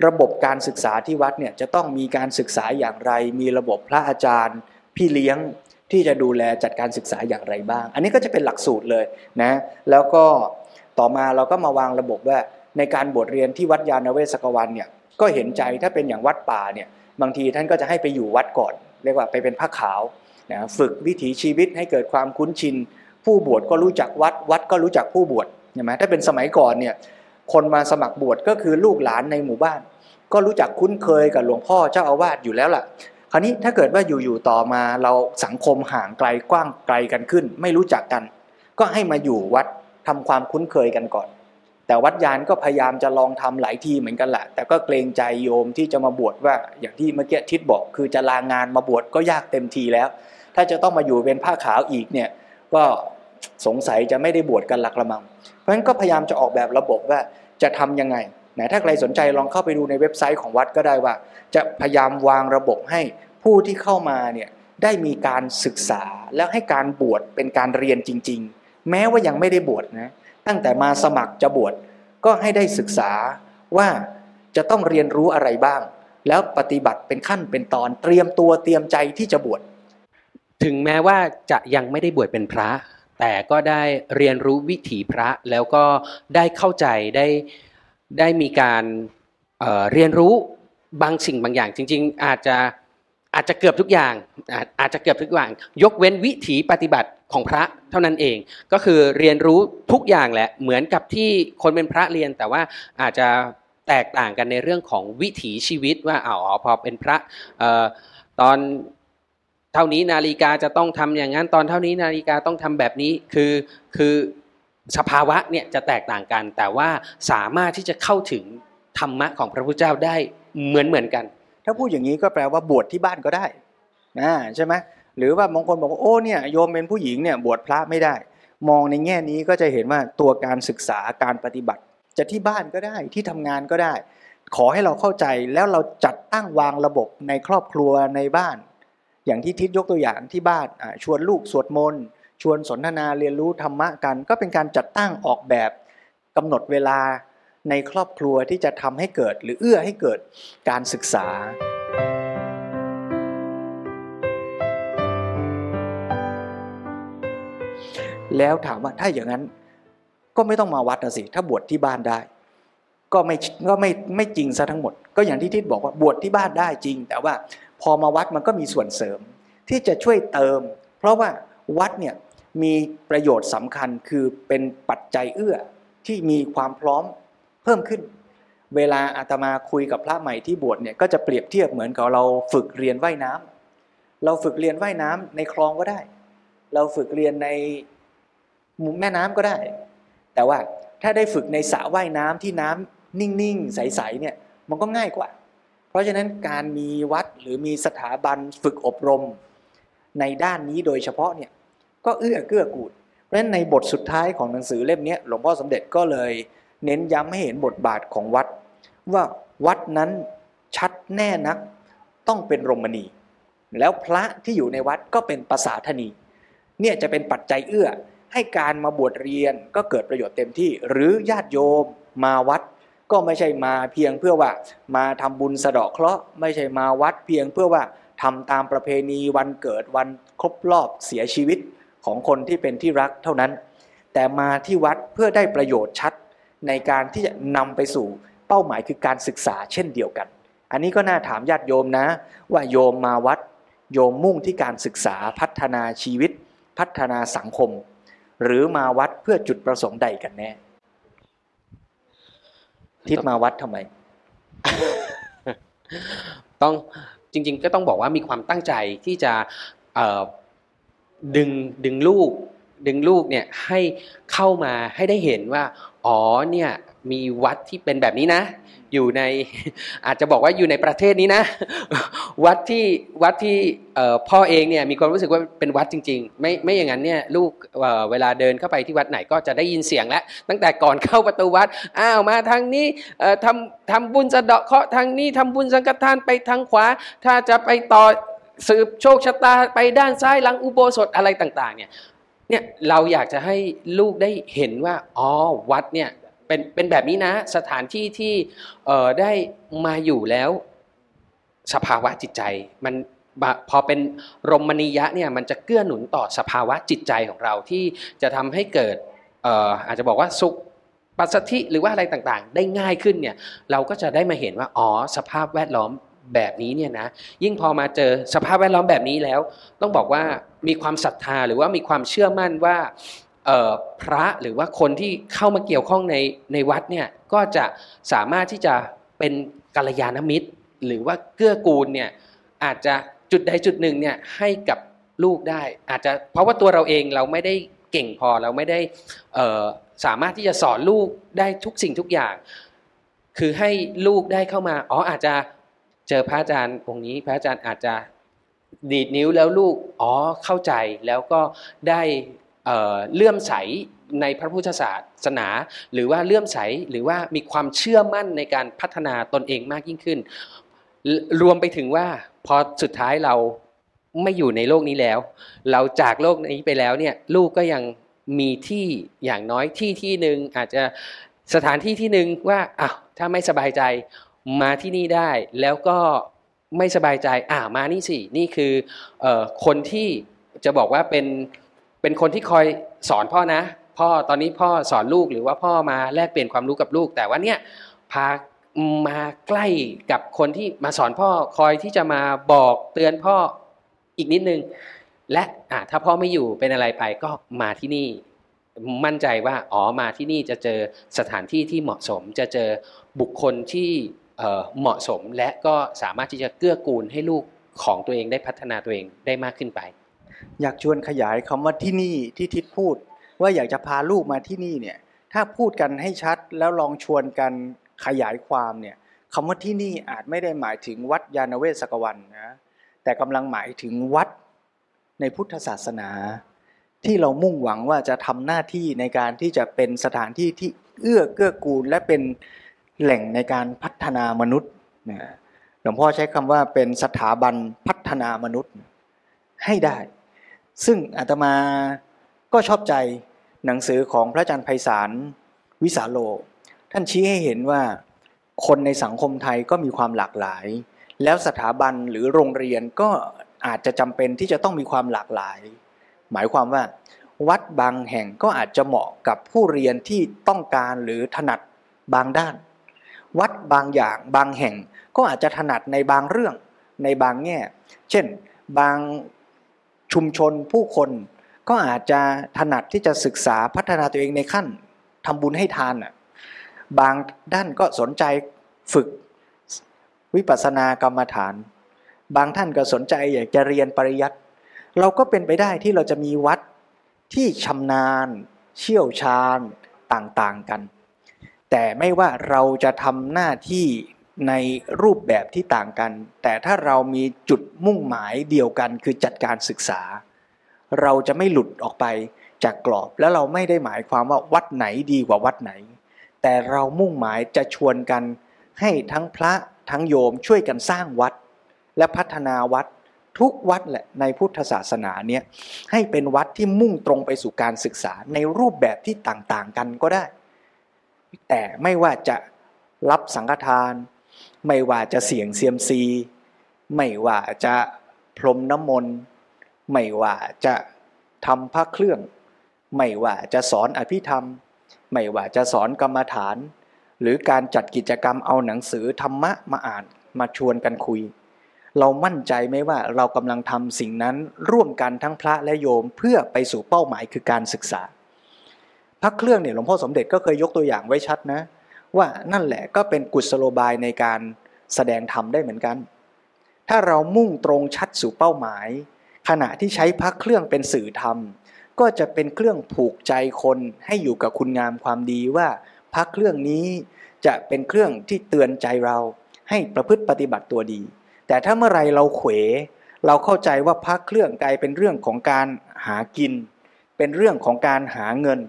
ระบบการศึกษาที่วัดเนี่ยจะต้องมีการศึกษาอย่างไร มีระบบพระอาจารย์ พี่เลี้ยงที่จะดูแลจัดการศึกษาอย่างไรบ้าง อันนี้ก็จะเป็นหลักสูตรเลยนะแล้วก็ต่อมาเราก็มาวางระบบว่าในการบวชเรียนที่วัดยานเวศกวันเนี่ยก็เห็นใจถ้าเป็นอย่างวัดป่าเนี่ยบางทีท่านก็จะให้ไปอยู่วัดก่อน เรียกว่าไปเป็นพระขาวนะฝึกวิถีชีวิตให้เกิดความคุ้นชิน ผู้บวชก็รู้จักวัดวัดก็รู้จักผู้บวชใช่ไหมถ้าเป็นสมัยก่อนเนี่ยคนมาสมัครบวชก็คือลูกหลานในหมู่บ้าน ก็รู้จักคุ้นเคยกับหลวงพ่อเจ้าอาวาสอยู่แล้วล่ะ คราวนี้ถ้าเกิดว่าอยู่ๆต่อมาเราสังคมห่างไกลกว้างไกลกันขึ้น ไม่รู้จักกัน ก็ให้มาอยู่วัดทำความคุ้นเคยกันก่อน แต่วัดยานก็พยายามจะลองทำหลายทีเหมือนกันแหละแต่ก็เกรงใจโยมที่จะมาบวชว่าอย่างที่เมื่อกี้ทิศบอก คือจะลางานมาบวชก็ยากเต็มทีแล้ว ถ้าจะต้องมาอยู่เป็นผ้าขาวอีกเนี่ย ก็สงสัยจะไม่ได้บวชกันหลักละมัง เพราะฉะนั้นก็พยายามจะออกแบบระบบว่าจะทำยังไงนะถ้าใครสนใจลองเข้าไปดูในเว็บไซต์ของวัดก็ได้ว่า จะพยายามวางระบบให้ผู้ที่เข้ามาเนี่ยได้มีการศึกษาแล้วให้การบวชเป็นการเรียนจริง ๆ แม้ว่ายังไม่ได้บวชนะตั้งแต่มาสมัครจะบวชก็ให้ได้ศึกษาว่าจะต้องเรียนรู้อะไรบ้าง แล้วปฏิบัติเป็นขั้นเป็นตอนเตรียมตัวเตรียมใจที่จะบวช ถึงแม้ว่าจะยังไม่ได้บวชเป็นพระ แต่ก็ได้เรียนรู้วิถีพระแล้วก็ได้เข้าใจได้ได้มีการเเรียนรู้บางสิ่งบางอย่าง จริง ๆ อาจจะอาจจะเกือบทุกอย่างอาจอาจจะเกือบทุกอย่าง ยกเว้นวิถีปฏิบัติของพระเท่านั้นเอง ก็คือเรียนรู้ทุกอย่างแหละเหมือนกับที่คนเป็นพระเรียน แต่ว่าอาจจะแตกต่างกันในเรื่องของวิถีชีวิตว่าอ๋อพอเป็นพระออตอน เท่านี้นาฬิกาจะต้องทำอย่างนั้น ตอนเท่านี้นาฬิกาต้องทำแบบนี้คือคือสภาวะเนี่ยจะแตกต่างกัน แต่ว่าสามารถที่จะเข้าถึงธรรมะของพระพุทธเจ้าได้เหมือนเหมือนกัน ถ้าพูดอย่างนี้ก็แปลว่าบวชที่บ้านก็ได้นะใช่ไหมหรือว่าบางคนบอกว่าโอ้เนี่ยโยมเป็นผู้หญิงเนี่ยบวชพระไม่ได้ มองในแง่นี้ก็จะเห็นว่าตัวการศึกษาการปฏิบัติ จะที่บ้านก็ได้ที่ทำงานก็ได้ ขอให้เราเข้าใจแล้วเราจัดตั้งวางระบบในครอบครัวในบ้าน อย่างที่ทิศยกตัวอย่างที่บ้านชวนลูกสวดมนต์ชวนสนทนาเรียนรู้ธรรมะกัน ก็เป็นการจัดตั้งออกแบบกำหนดเวลาในครอบครัวที่จะทำให้เกิด หรือเอื้อให้เกิดการศึกษา แล้วถามว่าถ้าอย่างนั้นก็ไม่ต้องมาวัดนะสิ ถ้าบวชที่บ้านได้ ก็ไม่ก็ไม่ไม่จริงซะทั้งหมด ก็อย่างที่ทิศบอกว่าบวชที่บ้านได้จริง แต่ว่า พอมาวัดมันก็มีส่วนเสริม ที่จะช่วยเติม เพราะว่าวัดเนี่ยมีประโยชน์สำคัญคือเป็นปัจจัยเอื้อที่มีความพร้อมเพิ่มขึ้น เวลาอาตมาคุยกับพระใหม่ที่บวชเนี่ยก็จะเปรียบเทียบเหมือนกับเราฝึกเรียนว่ายน้ำเราฝึกเรียนว่ายน้ำในคลองก็ได้ เราฝึกเรียนในแม่น้ำก็ได้ แต่ว่าถ้าได้ฝึกในสระว่ายน้ำที่น้ำนิ่งๆ ใสๆเนี่ยมันก็ง่ายกว่า เพราะฉะนั้นการมีวัดหรือมีสถาบันฝึกอบรม ในด้านนี้โดยเฉพาะเนี่ยก็เอื้อเกื้อกูลเพราะฉะนั้นในบทสุดท้ายของหนังสือเล่มนี้หลวงพ่อสมเด็จก็เลยเน้นย้ำให้เห็นบทบาทของวัด ว่าวัดนั้นชัดแน่นักต้องเป็นรมณี แล้วพระที่อยู่ในวัดก็เป็นภาษาธนีเนี่ยจะเป็นปัจจัยเอื้อให้การมาบวชเรียนก็เกิดประโยชน์เต็มที่ หรือญาติโยมมาวัด ก็ไม่ใช่มาเพียงเพื่อว่า มาทำบุญสะเดาะเคราะห์ไม่ใช่มาวัดเพียงเพื่อว่าทำตามประเพณีวันเกิดวันครบรอบเสียชีวิตของคนที่เป็นที่รักเท่านั้น แต่มาที่วัดเพื่อได้ประโยชน์ชัดในการที่จะนำไปสู่เป้าหมายคือการศึกษาเช่นเดียวกัน อันนี้ก็น่าถามญาติโยมนะ ว่าโยมมาวัด โยมมุ่งที่การศึกษาพัฒนาชีวิต พัฒนาสังคม หรือมาวัดเพื่อจุดประสงค์ใดกันแน่ ทิศมาวัดทำไม ต้องจริง ๆ ก็ต้องบอกว่ามีความตั้งใจที่จะเอ่อดึงดึงลูก ดึงลูกเนี่ยให้เข้ามาให้ได้เห็นว่า อ๋อเนี่ย มีวัดที่เป็นแบบนี้นะ อยู่ในอาจจะบอกว่าอยู่ในประเทศนี้นะ วัดที่วัดที่พ่อเองเนี่ยมีความรู้สึกว่าเป็นวัดจริง ๆ ไม่ไม่อย่างนั้นเนี่ยลูกเเวลาเดินเข้าไปที่วัดไหนก็จะได้ยินเสียงแล้ว ตั้งแต่ก่อนเข้าประตูวัดอ้าวมาทางนี้ทำทำบุญสะเดาะเคาะทางนี้ทำบุญสังฆทานไปทางขวา ถ้าจะไปต่อสืบโชคชะตาไปด้านซ้ายหลังอุโบสถอะไรต่างๆเนี่ยเนี่ยเราอยากจะให้ลูกได้เห็นว่าอ๋อวัดเนี่ย เป็นเป็นแบบนี้นะ สถานที่ที่เอ่อได้มาอยู่แล้ว สภาวะจิตใจ มันพอเป็นรมณียะเนี่ยมันจะเกื้อหนุนต่อสภาวะจิตใจของเราที่จะทำให้เกิดเอ่ออาจจะบอกว่าสุขปัสสธิหรือว่าอะไรต่างๆ ได้ง่ายขึ้นเนี่ยเราก็จะได้มาเห็นว่าอ๋อสภาพแวดล้อมแบบนี้เนี่ยนะยิ่งพอมาเจอสภาพแวดล้อมแบบนี้แล้ว ต้องบอกว่ามีความศรัทธาหรือว่ามีความเชื่อมั่นว่า พระหรือว่าคนที่เข้ามาเกี่ยวข้องในในวัดเนี่ยก็จะสามารถที่จะเป็นกัลยาณมิตร หรือว่าเกื้อกูลเนี่ยอาจจะจุดใดจุดหนึ่งเนี่ยให้กับลูกได้ อาจจะเพราะว่าตัวเราเองเราไม่ได้เก่งพอเราไม่ได้สามารถที่จะสอนลูกได้ทุกสิ่งทุกอย่าง คือให้ลูกได้เข้ามาอ๋ออาจจะเจอพระอาจารย์องค์นี้ พระอาจารย์อาจจะดีดนิ้วแล้วลูกอ๋อเข้าใจแล้วก็ได้ เเลื่อมใสในพระพุทธศาสนา หรือว่าเลื่อมใสหรือว่ามีความเชื่อมั่นในการพัฒนาตนเองมากยิ่งขึ้น รวมไปถึงว่าพอสุดท้ายเราไม่อยู่ในโลกนี้แล้ว เราจากโลกนี้ไปแล้วเนี่ยลูกก็ยังมีที่อย่างน้อยที่ที่หนึ่งอาจจะสถานที่ที่หนึ่งว่าอ้าวถ้าไม่สบายใจมาที่นี่ได้ แล้วก็ไม่สบายใจอ่ามานี่สินี่คือออคนที่จะบอกว่าเป็น เป็นคนที่คอยสอนพ่อนะ พ่อตอนนี้พ่อสอนลูกหรือว่าพ่อมาแลกเปลี่ยนความรู้กับลูก แต่ว่าเนี่ยพามาใกล้กับคนที่มาสอนพ่อคอยที่จะมาบอกเตือนพ่ออีกนิดนึง และอ่าถ้าพ่อไม่อยู่เป็นอะไรไปก็มาที่นี่ มั่นใจว่าอ๋อมาที่นี่จะเจอสถานที่ที่เหมาะสม จะเจอบุคคลที่เอ่อเหมาะสมและก็สามารถที่จะเกื้อกูลให้ลูกของตัวเองได้พัฒนาตัวเองได้มากขึ้นไป อยากชวนขยายคำว่าที่นี่ที่ทิศพูด ว่าอยากจะพาลูกมาที่นี่เนี่ยถ้าพูดกันให้ชัดแล้วลองชวนกันขยายความเนี่ยคำว่าที่นี่อาจไม่ได้หมายถึงวัดยานเวศกวันนะแต่กำลังหมายถึงวัดในพุทธศาสนา ที่เรามุ่งหวังว่าจะทำหน้าที่ในการที่จะเป็นสถานที่ที่เอื้อเกื้อกูล และเป็นแหล่งในการพัฒนามนุษย์นะหลวงพ่อใช้คำว่าเป็นสถาบันพัฒนามนุษย์ให้ได้ ซึ่งอาตมาก็ชอบใจหนังสือของพระอาจารย์ไพศาลวิสาโล ท่านชี้ให้เห็นว่าคนในสังคมไทยก็มีความหลากหลาย แล้วสถาบันหรือโรงเรียนก็อาจจะจำเป็นที่จะต้องมีความหลากหลาย หมายความว่า วัดบางแห่งก็อาจจะเหมาะกับผู้เรียนที่ต้องการหรือถนัดบางด้าน วัดบางอย่างบางแห่งก็อาจจะถนัดในบางเรื่องในบางแง่ เช่น บาง ชุมชนผู้คนก็อาจจะถนัดที่จะศึกษาพัฒนาตัวเองในขั้นทำบุญให้ทานอะบางด้านก็สนใจฝึกวิปัสสนากรรมฐาน บางท่านก็สนใจอยากจะเรียนปริยัติเราก็เป็นไปได้ที่เราจะมีวัดที่ชำนาญ เชี่ยวชาญต่างๆกัน แต่ไม่ว่าเราจะทำหน้าที่ ในรูปแบบที่ต่างกัน แต่ถ้าเรามีจุดมุ่งหมายเดียวกันคือจัดการศึกษา เราจะไม่หลุดออกไปจากกรอบ แล้วเราไม่ได้หมายความว่าวัดไหนดีกว่าวัดไหน แต่เรามุ่งหมายจะชวนกันให้ทั้งพระทั้งโยมช่วยกันสร้างวัด และพัฒนาวัดทุกวัดแหละในพุทธศาสนาเนี่ยให้เป็นวัดที่มุ่งตรงไปสู่การศึกษาในรูปแบบที่ต่างๆกันก็ได้ แต่ไม่ว่าจะรับสังฆทาน ไม่ว่าจะเสี่ยงเซียมซี ไม่ว่าจะพรมน้ำมนต์ ไม่ว่าจะทำพระเครื่อง ไม่ว่าจะสอนอภิธรรม ไม่ว่าจะสอนกรรมฐาน หรือการจัดกิจกรรมเอาหนังสือธรรมะมาอ่านมาชวนกันคุย เรามั่นใจไหมว่าเรากำลังทำสิ่งนั้นร่วมกันทั้งพระและโยมเพื่อไปสู่เป้าหมายคือการศึกษาพระเครื่องเนี่ยหลวงพ่อสมเด็จก็เคยยกตัวอย่างไว้ชัดนะ ว่านั่นแหละก็เป็นกุศโลบายในการแสดงธรรมได้เหมือนกัน ถ้าเรามุ่งตรงชัดสู่เป้าหมาย ขณะที่ใช้พระเครื่องเป็นสื่อธรรม ก็จะเป็นเครื่องผูกใจคนให้อยู่กับคุณงามความดีว่าพระเครื่องนี้จะเป็นเครื่องที่เตือนใจเราให้ประพฤติปฏิบัติตัวดี แต่ถ้าเมื่อไรเราเขว เราเข้าใจว่าพระเครื่องกลายเป็นเรื่องของการหากิน เป็นเรื่องของการหาเงิน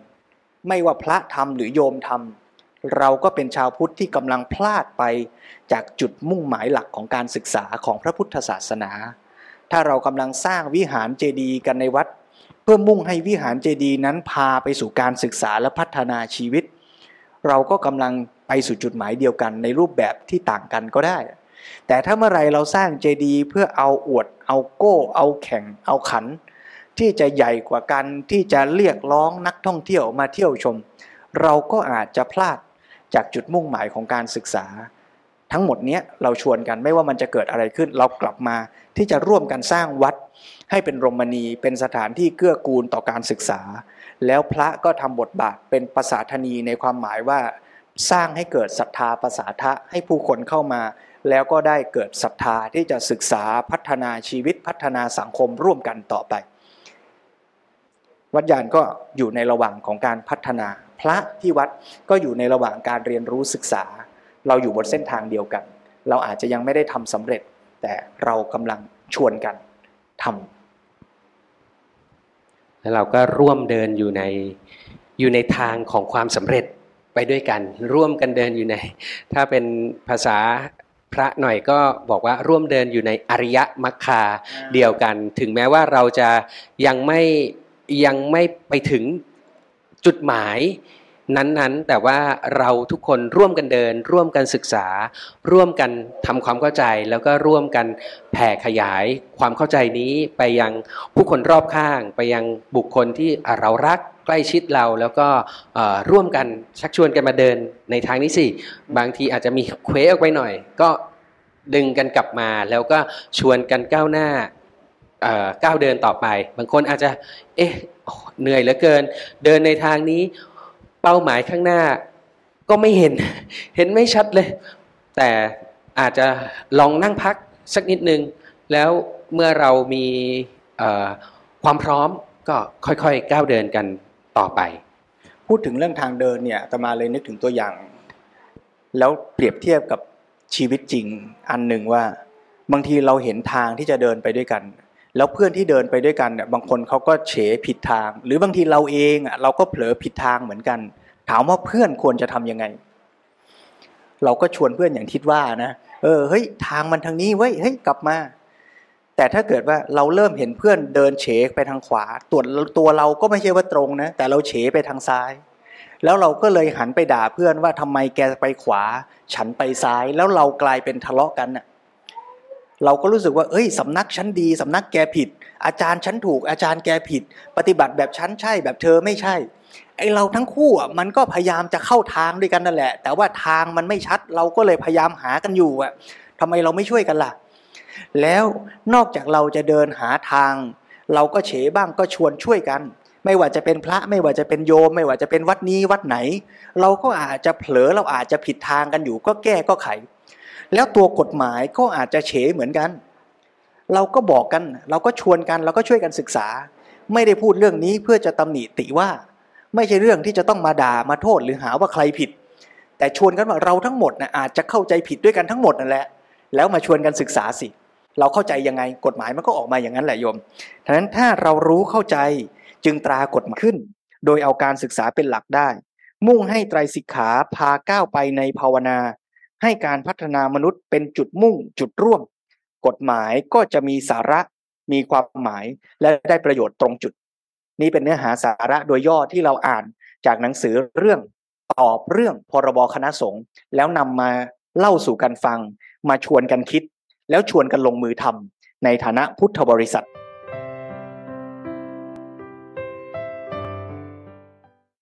ไม่ว่าพระทำหรือโยมทำ เราก็เป็นชาวพุทธที่กำลังพลาดไปจากจุดมุ่งหมายหลักของการศึกษาของพระพุทธศาสนา ถ้าเรากำลังสร้างวิหารเจดีย์กันในวัด เพื่อมุ่งให้วิหารเจดีย์นั้นพาไปสู่การศึกษาและพัฒนาชีวิต เราก็กำลังไปสู่จุดหมายเดียวกันในรูปแบบที่ต่างกันก็ได้ แต่ถ้าเมื่อไรเราสร้างเจดีย์เพื่อเอาอวด เอาโก้ เอาแข่ง เอาขัน ที่จะใหญ่กว่ากันที่จะเรียกร้องนักท่องเที่ยวมาเที่ยวชม เราก็อาจจะพลาด จากจุดมุ่งหมายของการศึกษา ทั้งหมดเนี้ยเราชวนกันไม่ว่ามันจะเกิดอะไรขึ้น เรากลับมาที่จะร่วมกันสร้างวัด ให้เป็นรมณีเป็นสถานที่เกื้อกูลต่อการศึกษา แล้วพระก็ทำบทบาทเป็นภาษาธนีในความหมายว่า สร้างให้เกิดศรัทธาภาษาทะให้ผู้คนเข้ามา แล้วก็ได้เกิดศรัทธาที่จะศึกษาพัฒนาชีวิตพัฒนาสังคมร่วมกันต่อไป วัดยานก็อยู่ในระหว่างของการพัฒนา พระที่วัดก็อยู่ในระหว่างการเรียนรู้ศึกษา เราอยู่บนเส้นทางเดียวกัน เราอาจจะยังไม่ได้ทำสำเร็จ แต่เรากำลังชวนกันทำแล้วเราก็ร่วมเดินอยู่ในอยู่ในทางของความสำเร็จไปด้วยกัน ร่วมกันเดินอยู่ใน ถ้าเป็นภาษาพระหน่อยก็บอกว่าร่วมเดินอยู่ในอริยมรรคาเดียวกัน ถึงแม้ว่าเราจะยังไม่ยังไม่ไปถึง จุดหมายนั้นๆ แต่ว่าเราทุกคนร่วมกันเดิน ร่วมกันศึกษา ร่วมกันทำความเข้าใจ แล้วก็ร่วมกันแผ่ขยายความเข้าใจนี้ไปยังผู้คนรอบข้าง ไปยังบุคคลที่เรารักใกล้ชิดเรา แล้วก็ร่วมกันชักชวนกันมาเดินในทางนี้สิ บางทีอาจจะมีเคว้ออกไปหน่อย ก็ดึงกันกลับมาแล้วก็ชวนกันก้าวหน้า ก้าวเดินต่อไป บางคนอาจจะ เอ๊ะเหนื่อยเหลือเกิน เดินในทางนี้ เป้าหมายข้างหน้าก็ไม่เห็น เห็นไม่ชัดเลย แต่อาจจะลองนั่งพักสักนิดนึง แล้วเมื่อเรามีความพร้อมก็ค่อยๆก้าวเดินกันต่อไป พูดถึงเรื่องทางเดินเนี่ยตมาเลยนึกถึงตัวอย่าง แล้วเปรียบเทียบกับชีวิตจริงอันหนึ่งว่า บางทีเราเห็นทางที่จะเดินไปด้วยกัน แล้วเพื่อนที่เดินไปด้วยกันเนี่ยบางคนเขาก็เฉผิดทาง หรือบางทีเราเองเราก็เผลอผิดทางเหมือนกัน ถามว่าเพื่อนควรจะทํำยังไง เราก็ชวนเพื่อนอย่างทิดว่านะเออเฮ้ยทางมันทางนี้เว้ยเฮ้ยกลับมา แต่ถ้าเกิดว่าเราเริ่มเห็นเพื่อนเดินเฉไปทางขวาตัวตัวเราก็ไม่ใช่ว่าตรงนะ แต่เราเฉไปทางซ้าย แล้วเราก็เลยหันไปด่าเพื่อนว่าทำไมแกไปขวา ฉันไปซ้ายแล้วเรากลายเป็นทะเลาะกันน่ะ เราก็รู้สึกว่า เอ้ยสำนักฉันดีสำนักแกผิด อาจารย์ฉันถูกอาจารย์แกผิด ปฏิบัติแบบฉันใช่แบบเธอไม่ใช่ไอเราทั้งคู่อะมันก็พยายามจะเข้าทางด้วยกันนั่นแหละ แต่ว่าทางมันไม่ชัด เราก็เลยพยายามหากันอยู่อะทำไมเราไม่ช่วยกันล่ะ แล้วนอกจากเราจะเดินหาทาง เราก็เฉบ้างก็ชวนช่วยกัน ไม่ว่าจะเป็นพระไม่ว่าจะเป็นโยม ไม่ว่าจะเป็นวัดนี้วัดไหน เราก็อาจจะเผลอเราอาจจะผิดทางกันอยู่ ก็แก้ก็ไข แล้วตัวกฎหมายก็อาจจะเฉเหมือนกัน เราก็บอกกัน เราก็ชวนกัน เราก็ช่วยกันศึกษา ไม่ได้พูดเรื่องนี้เพื่อจะตำหนิติว่า ไม่ใช่เรื่องที่จะต้องมาด่ามาโทษหรือหาว่าใครผิด แต่ชวนกันว่าเราทั้งหมดนะอาจจะเข้าใจผิดด้วยกันทั้งหมดนั่นแหละ แล้วมาชวนกันศึกษาสิ เราเข้าใจยังไงกฎหมายมันก็ออกมาอย่างนั้นแหละโยมฉะนั้นถ้าเรารู้เข้าใจจึงตรากฎหมายขึ้น โดยเอาการศึกษาเป็นหลักได้ มุ่งให้ไตรสิกขาพาก้าวไปในภาวนา ให้การพัฒนามนุษย์เป็นจุดมุ่งจุดร่วม กฎหมายก็จะมีสาระมีความหมายและได้ประโยชน์ตรงจุด นี่เป็นเนื้อหาสาระโดยย่อที่เราอ่านจากหนังสือเรื่องตอบเรื่องพรบคณะสงฆ์แล้วนำมาเล่าสู่กันฟัง มาชวนกันคิด แล้วชวนกันลงมือทำในฐานะพุทธบริษัท